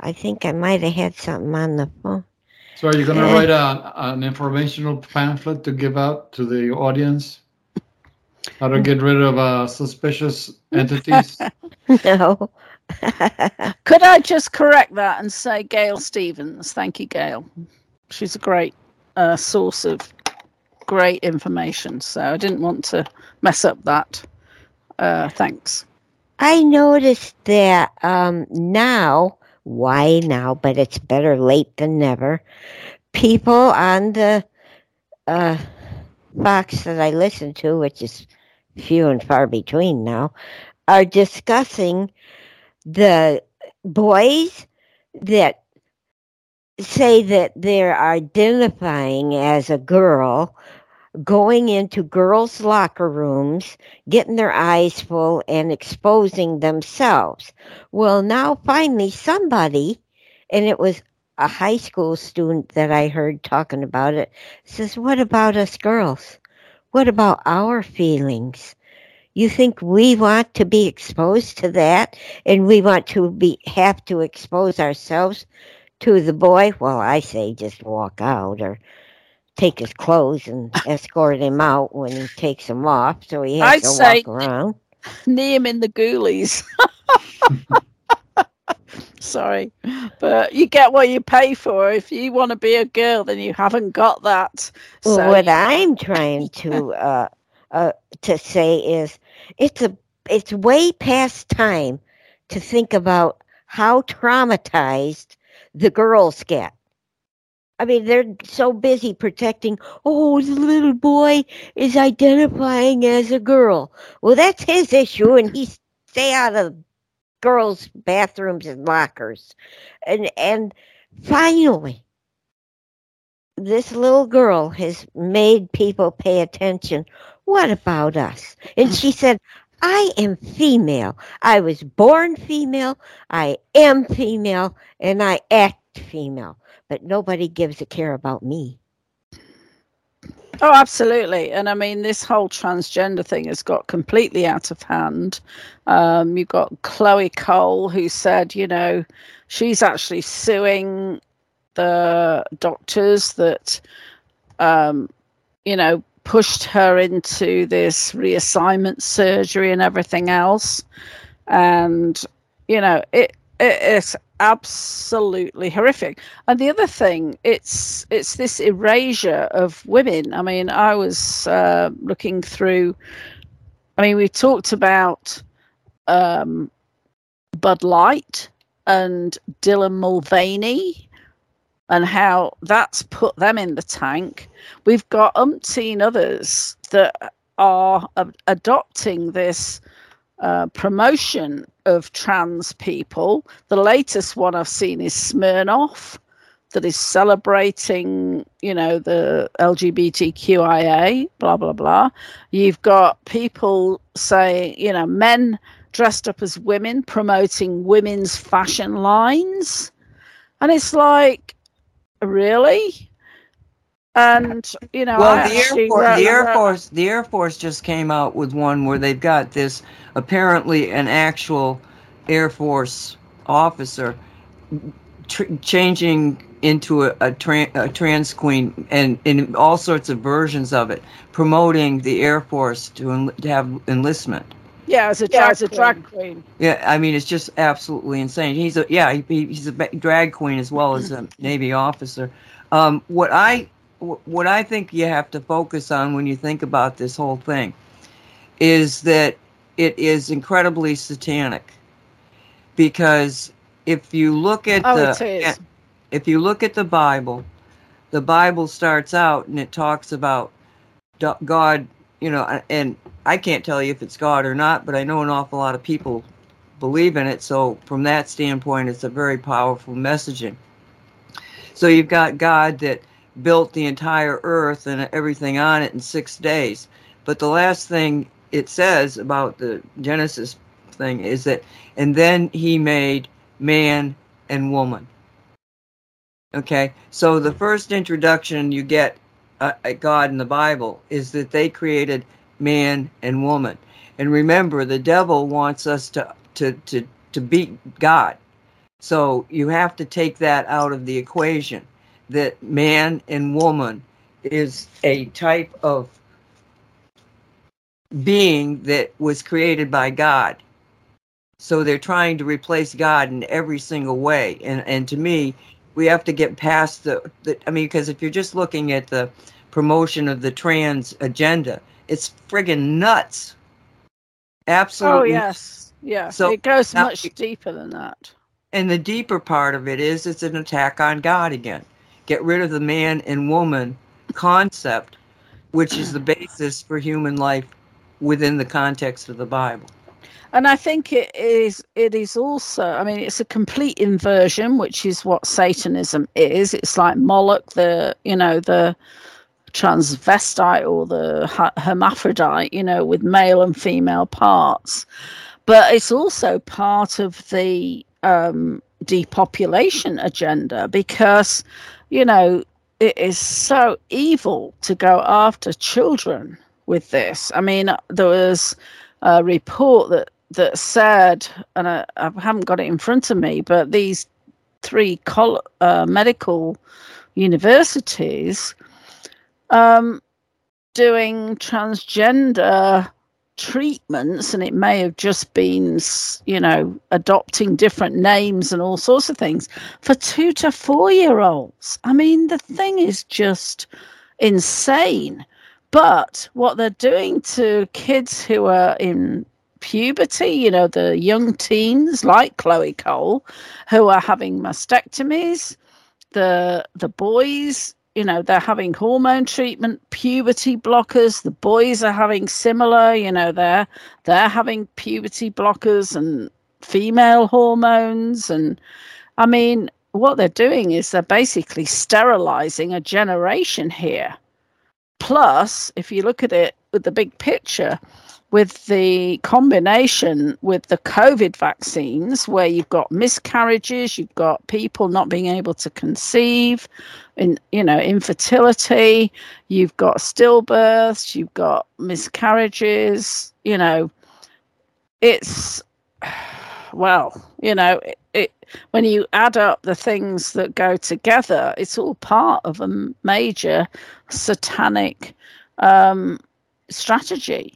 I think I might have had something on the phone. So, are you going to Eh. write a, an informational pamphlet to give out to the audience? How to get rid of uh, suspicious entities? no. Could I just correct that and say Gail Stevens? Thank you, Gail. She's a great uh, source of great information. So I didn't want to mess up that. Uh, thanks. I noticed that um, now, why now, but it's better late than never, people on the uh, that I listen to, which is few and far between now, are discussing the boys that say that they're identifying as a girl going into girls' locker rooms, getting their eyes full, and exposing themselves. Well, now finally somebody, and it was a high school student that I heard talking about it, says, What about us girls? What about our feelings? You think we want to be exposed to that and we want to be have to expose ourselves to the boy? Well, I say just walk out or take his clothes and escort him out when he takes them off so he has I'd to say- walk around. Near him in the ghoulies. Sorry, but you get what you pay for. If you want to be a girl, then you haven't got that. Well, So what I'm trying to uh, uh, to say is, it's a it's way past time to think about how traumatized the girls get. I mean, they're so busy protecting. Oh, the little boy is identifying as a girl. Well, that's his issue, and he stay out of girls' bathrooms and lockers. And and finally, this little girl has made people pay attention. What about us? And she said, I am female. I was born female. I am female and I act female. But nobody gives a care about me. Oh, absolutely. And I mean, this whole transgender thing has got completely out of hand. Um, you've got Chloe Cole, who said, you know, she's actually suing the doctors that, um, you know, pushed her into this reassignment surgery and everything else. And, you know, it, it is absolutely horrific. And the other thing, it's it's this erasure of women. I mean, I was uh, looking through. I mean, we talked about um, Bud Light and Dylan Mulvaney and how that's put them in the tank. We've got umpteen others that are uh, adopting this uh, promotion of trans people. The latest one I've seen is Smirnoff, that is celebrating, you know, the LGBTQIA, blah, blah, blah. You've got people saying, you know, men dressed up as women promoting women's fashion lines. And it's like, really? And, you know, I Well, the Air, Force, the Air Force, the Air Force just came out with one where they've got this apparently an actual Air Force officer tr- changing into a, a, tran a trans queen and in all sorts of versions of it, promoting the Air Force to, to have enlistment. Yeah, as a, Yeah, as a drag queen. Yeah, I mean it's just absolutely insane. He's a yeah, he, he's a drag queen as well as a Navy officer. Um, what I what I think you have to focus on when you think about this whole thing is that it is incredibly satanic because if you look at Oh, the it is. if you look at the Bible, the Bible starts out and it talks about God, you know, and I can't tell you if it's God or not, but I know an awful lot of people believe in it. So from that standpoint, it's a very powerful messaging. So you've got God that built the entire earth and everything on it in six days. But the last thing it says about the Genesis thing is that, and then he made man and woman. Okay, so the first introduction you get uh, at God in the Bible is that they created man and woman. And remember, the devil wants us to, to, to, to beat God. So you have to take that out of the equation that man and woman is a type of being that was created by God. So they're trying to replace God in every single way. And and to me, we have to get past the, the I mean, because if you're just looking at the promotion of the trans agenda, it's friggin' nuts. Absolutely. Oh, yes. Yeah. So it goes now much deeper than that. And the deeper part of it is it's an attack on God again. Get rid of the man and woman concept, which is the basis for human life within the context of the Bible. And I think it is it is also I mean it's a complete inversion, which is what Satanism is. It's like Moloch, the you know, the transvestite or the hermaphrodite, you know, with male and female parts. But it's also part of the um, depopulation agenda because, you know, it is so evil to go after children with this. I mean, there was a report that that said, and I, I haven't got it in front of me, but these three col- uh, medical universities um, doing transgender treatments, and it may have just been, you know, adopting different names and all sorts of things for two to four year olds. I mean, the thing is just insane. But what they're doing to kids who are in puberty, you know, the young teens like Chloe Cole, who are having mastectomies, the the boys, you know, they're having hormone treatment, puberty blockers. The boys are having similar, you know, they're they're having puberty blockers and female hormones and I mean, what they're doing is they're basically sterilizing a generation here. Plus, if you look at it with the big picture, with the combination with the COVID vaccines, where you've got miscarriages, you've got people not being able to conceive, in you know infertility, you've got stillbirths, you've got miscarriages. You know, it's well, you know, it, it, when you add up the things that go together, it's all part of a major satanic um, strategy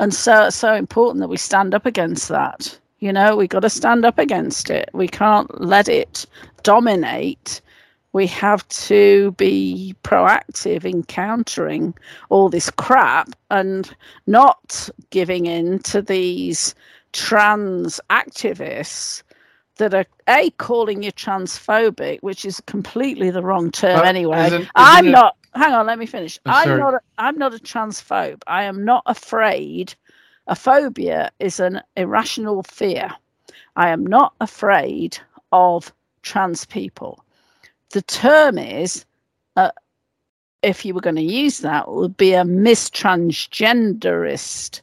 and so it's so important that we stand up against that you know we got to stand up against it we can't let it dominate we have to be proactive in countering all this crap and not giving in to these trans activists that are a calling you transphobic, which is completely the wrong term anyway. Isn't, isn't I'm it... not. Hang on, let me finish. I'm, I'm not. A, I'm not a transphobe. I am not afraid. A phobia is an irrational fear. I am not afraid of trans people. The term is, uh, if you were going to use that, would be a mistransgenderist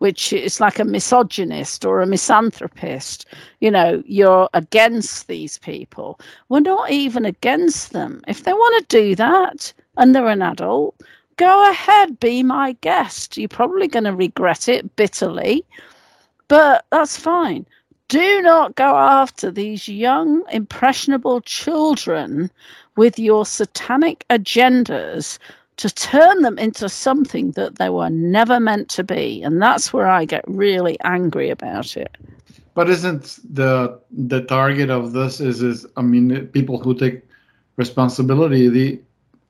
which is like a misogynist or a misanthropist. You know, you're against these people. We're not even against them. If they want to do that and they're an adult, go ahead, be my guest. You're probably going to regret it bitterly, but that's fine. Do not go after these young, impressionable children with your satanic agendas to turn them into something that they were never meant to be. And that's where I get really angry about it. But isn't the the target of this is is I mean people who take responsibility the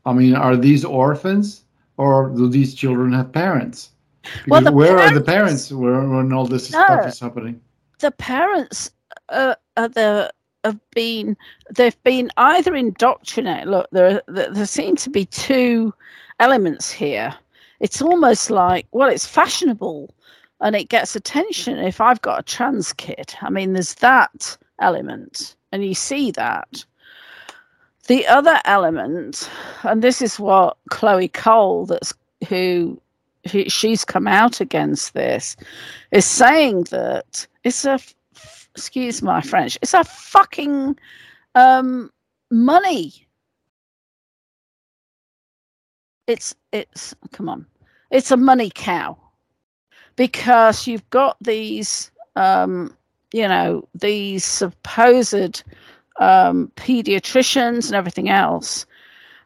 I mean are these orphans or do these children have parents? Because well, where parents, are the parents where, when all this no, stuff is happening? The parents uh, are the have been they've been either indoctrinated. Look, there there seem to be two elements here. It's almost like well, it's fashionable and it gets attention if I've got a trans kid. I mean, there's that element, and you see that. The other element, and this is what Chloe Cole, that's who, she's come out against this, is saying that it's a excuse my French, it's a fucking um, money. It's it's come on, it's a money cow because you've got these um, you know these supposed um, pediatricians and everything else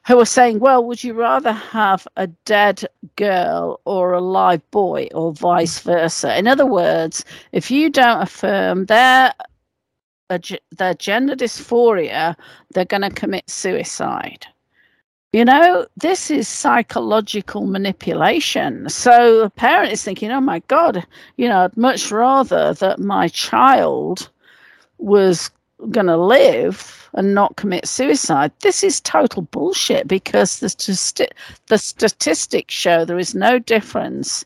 who are saying, well, would you rather have a dead girl or a live boy or vice versa? In other words, if you don't affirm their their gender dysphoria, they're going to commit suicide. You know, this is psychological manipulation. So the parent is thinking, oh my God, you know, I'd much rather that my child was going to live and not commit suicide. This is total bullshit because the, st- the statistics show there is no difference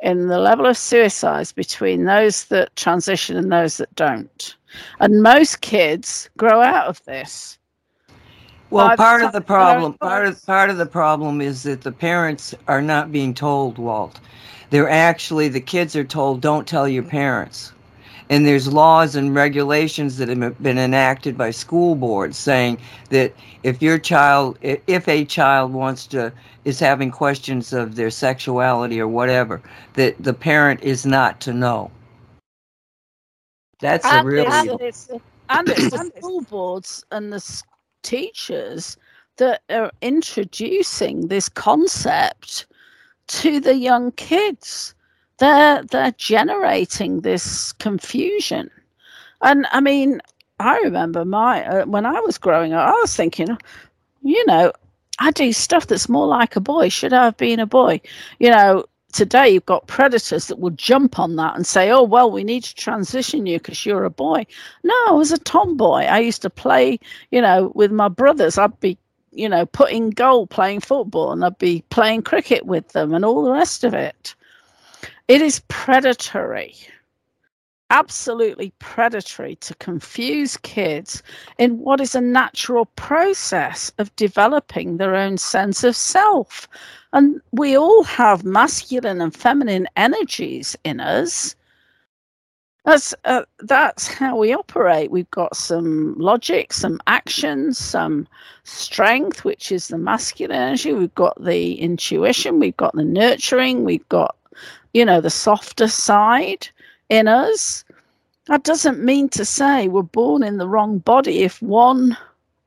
in the level of suicides between those that transition and those that don't. And most kids grow out of this. Well, part of the problem, part of part of the problem is that the parents are not being told, Walt. They're actually the kids are told, "Don't tell your parents." And there's laws and regulations that have been enacted by school boards saying that if your child, if a child wants to, is having questions of their sexuality or whatever, that the parent is not to know. That's a and really it's, it's, and it's the school boards and the teachers that are introducing this concept to the young kids. They're they're generating this confusion, and I mean, I remember my uh, when I was growing up, I was thinking, you know, I do stuff that's more like a boy. Should I have been a boy? You know, today you've got predators that will jump on that and say, oh, well, we need to transition you because you're a boy. No, I was a tomboy. I used to play, you know, with my brothers. I'd be, you know, putting goal playing football and I'd be playing cricket with them and all the rest of it. It is predatory, absolutely predatory to confuse kids in what is a natural process of developing their own sense of self. And we all have masculine and feminine energies in us. That's uh, that's how we operate. We've got some logic, some action, some strength, which is the masculine energy. We've got the intuition. We've got the nurturing. We've got, you know, the softer side in us. That doesn't mean to say we're born in the wrong body if one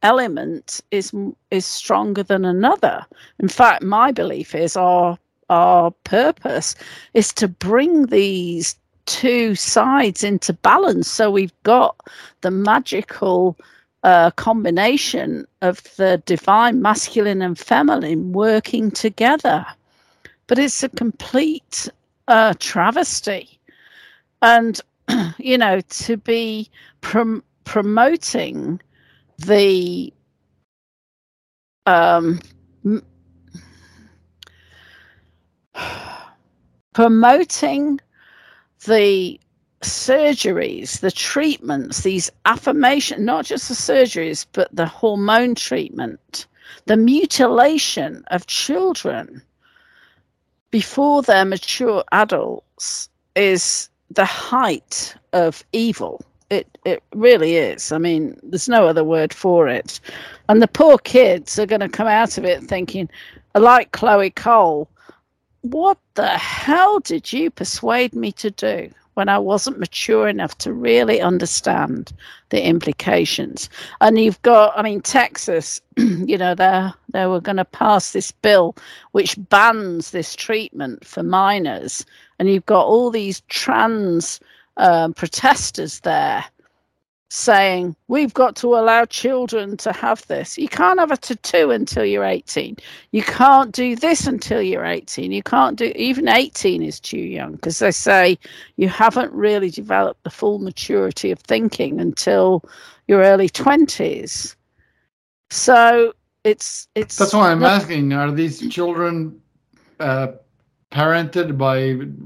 element is is stronger than another. In fact, my belief is our our purpose is to bring these two sides into balance. So we've got the magical uh, combination of the divine masculine and feminine working together. But it's a complete uh, travesty. And, you know, to be prom- promoting the um, m- promoting the surgeries, the treatments, these affirmation, not just the surgeries, but the hormone treatment, the mutilation of children before they're mature adults is the height of evil. It it really is. I mean, there's no other word for it. And the poor kids are going to come out of it thinking, like Chloe Cole, what the hell did you persuade me to do when I wasn't mature enough to really understand the implications? And you've got, I mean, Texas, you know, they they were going to pass this bill which bans this treatment for minors, and you've got all these trans um, protesters there saying we've got to allow children to have this. You can't have a tattoo until you're 18. You can't do this until you're 18. You can't do even 18 is too young because they say you haven't really developed the full maturity of thinking until your early 20s. So it's it's That's why I'm not- asking: Are these children uh, parented by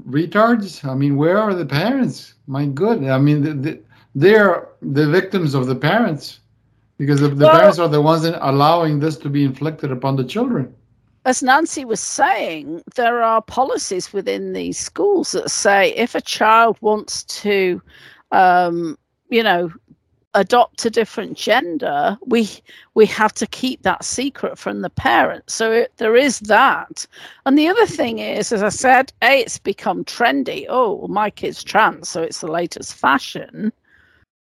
retards? I mean, where are the parents? My good. I mean, the, the, they're the victims of the parents because the, the Well- parents are the ones that allowing this to be inflicted upon the children. as Nancy was saying, there are policies within these schools that say if a child wants to, um, you know, adopt a different gender, we we have to keep that secret from the parents. So it, there is that. And the other thing is, as I said, a it's become trendy. Oh, well, my kid's trans, so it's the latest fashion.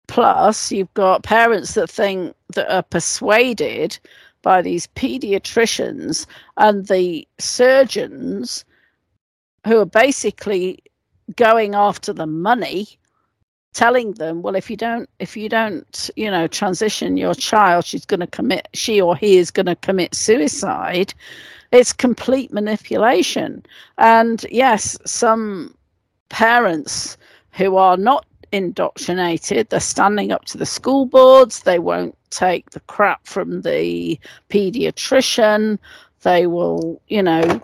Plus, you've got parents that think that are persuaded by these pediatricians and the surgeons who are basically going after the money telling them well if you don't if you don't you know transition your child she's going to commit she or he is going to commit suicide it's complete manipulation. And yes some parents who are not indoctrinated they're standing up to the school boards they won't take the crap from the pediatrician they will you know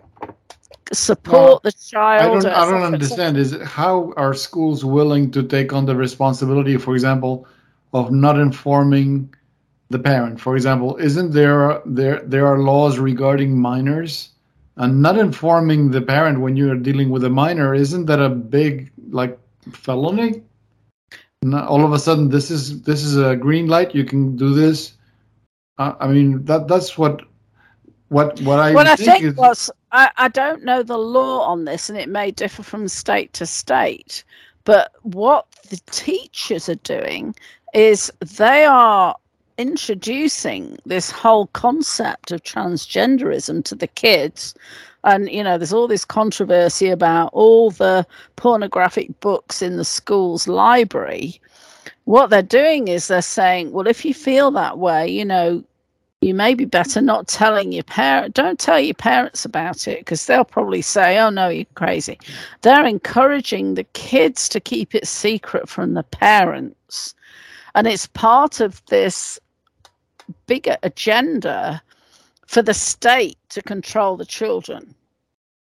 support the I child don't. I don't understand. Is it, how are schools willing to take on the responsibility, for example, of not informing the parent. For example, isn't there there there are laws regarding minors and not informing the parent when you're dealing with a minor? Isn't that a big like felony? Not, all of a sudden, this is this is a green light. You can do this. Uh, I mean that that's what what what I what I think, think is was I, I don't know the law on this, and it may differ from state to state. But what the teachers are doing is they are introducing this whole concept of transgenderism to the kids. And, you know, there's all this controversy about all the pornographic books in the school's library. What they're doing is they're saying, well, if you feel that way, you know, you may be better not telling your parent. Don't tell your parents about it because they'll probably say, "Oh no, you're crazy." They're encouraging the kids to keep it secret from the parents, and it's part of this bigger agenda for the state to control the children.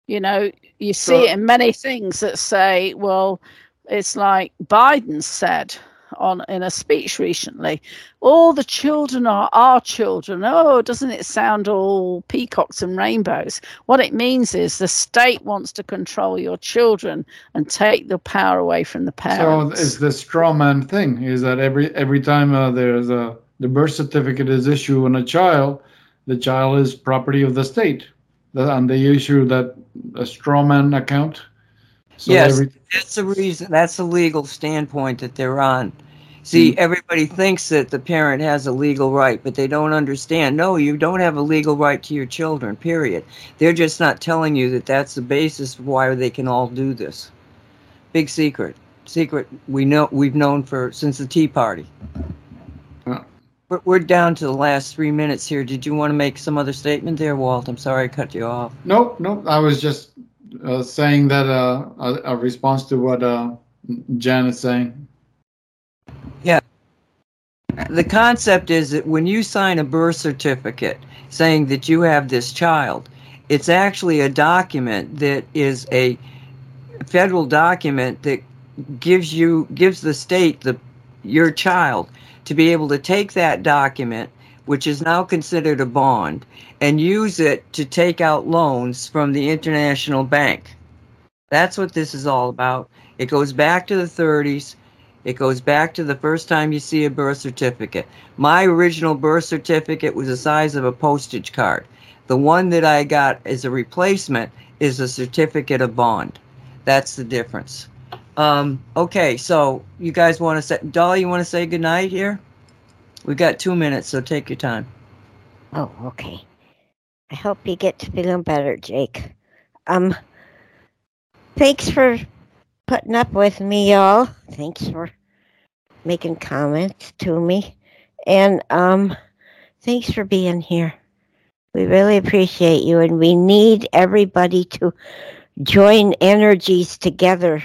You know, you see it in many things that say, "Well, it's like Biden said." on in a speech recently all the children are our children oh doesn't it sound all peacocks and rainbows what it means is the state wants to control your children and take the power away from the parents. So it's the straw man thing is that every every time uh, there's a the birth certificate is issued on a child, the child is property of the state, and they issue that a straw man account. So yes, every, that's the reason. That's the legal standpoint that they're on. See, Hmm. everybody thinks that the parent has a legal right, but they don't understand. No, you don't have a legal right to your children. Period. They're just not telling you that that's the basis of why they can all do this. Big secret. Secret. We know. We've known for since the Tea Party. We're, we're down to the last three minutes here. Did you want to make some other statement there, Walt? I'm sorry I cut you off. no, no, I was just uh, saying that uh, a, a response to what uh, Jan is saying. Yeah. The concept is that when you sign a birth certificate saying that you have this child, it's actually a document that is a federal document that gives you gives the state the your child to be able to take that document which is now considered a bond and use it to take out loans from the international bank that's what this is all about it goes back to the 30s it goes back to the first time you see a birth certificate. My original birth certificate was the size of a postage card. The one that I got as a replacement is a certificate of bond. That's the difference. Um, okay, so you guys want to say, Dolly, you want to say goodnight here? We got two minutes, so take your time. Oh, okay. I hope you get to feeling better, Jake. Um, thanks for putting up with me, y'all. Thanks for making comments to me, and um, thanks for being here. We really appreciate you, and we need everybody to join energies together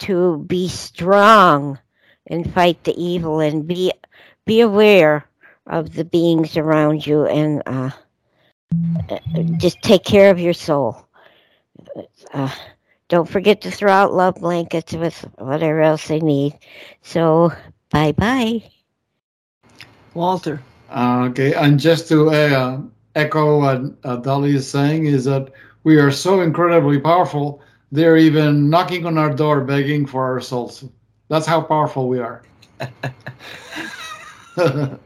to be strong and fight the evil, and be be aware of the beings around you and uh, uh, just take care of your soul. Uh, don't forget to throw out love blankets with whatever else they need. So, bye bye. Walter. Uh, okay, and just to uh, echo what uh, Dolly is saying is that we are so incredibly powerful. They're even knocking on our door, begging for our souls. That's how powerful we are.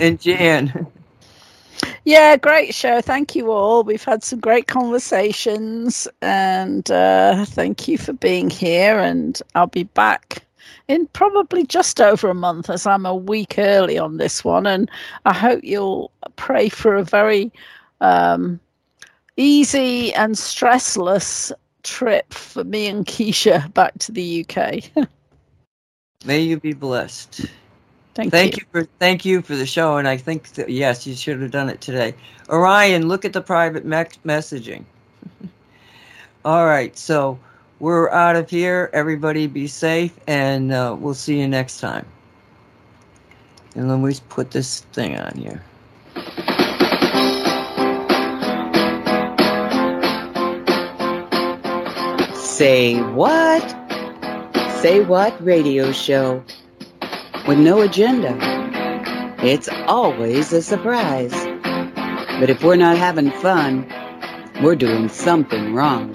And Jan. Yeah, great show. Thank you all. We've had some great conversations, and uh, thank you for being here. And I'll be back in probably just over a month, as I'm a week early on this one. And I hope you'll pray for a very um, easy and stressless trip for me and Keisha back to the UK. May you be blessed. Thank, Thank you. you for thank you for the show, and I think that yes, you should have done it today. Orion, look at the private me- messaging. All right, so we're out of here. Everybody, be safe, and uh, we'll see you next time. And let me put this thing on here. Say what? Say what radio show with no agenda. it's always a surprise. But if we're not having fun, we're doing something wrong.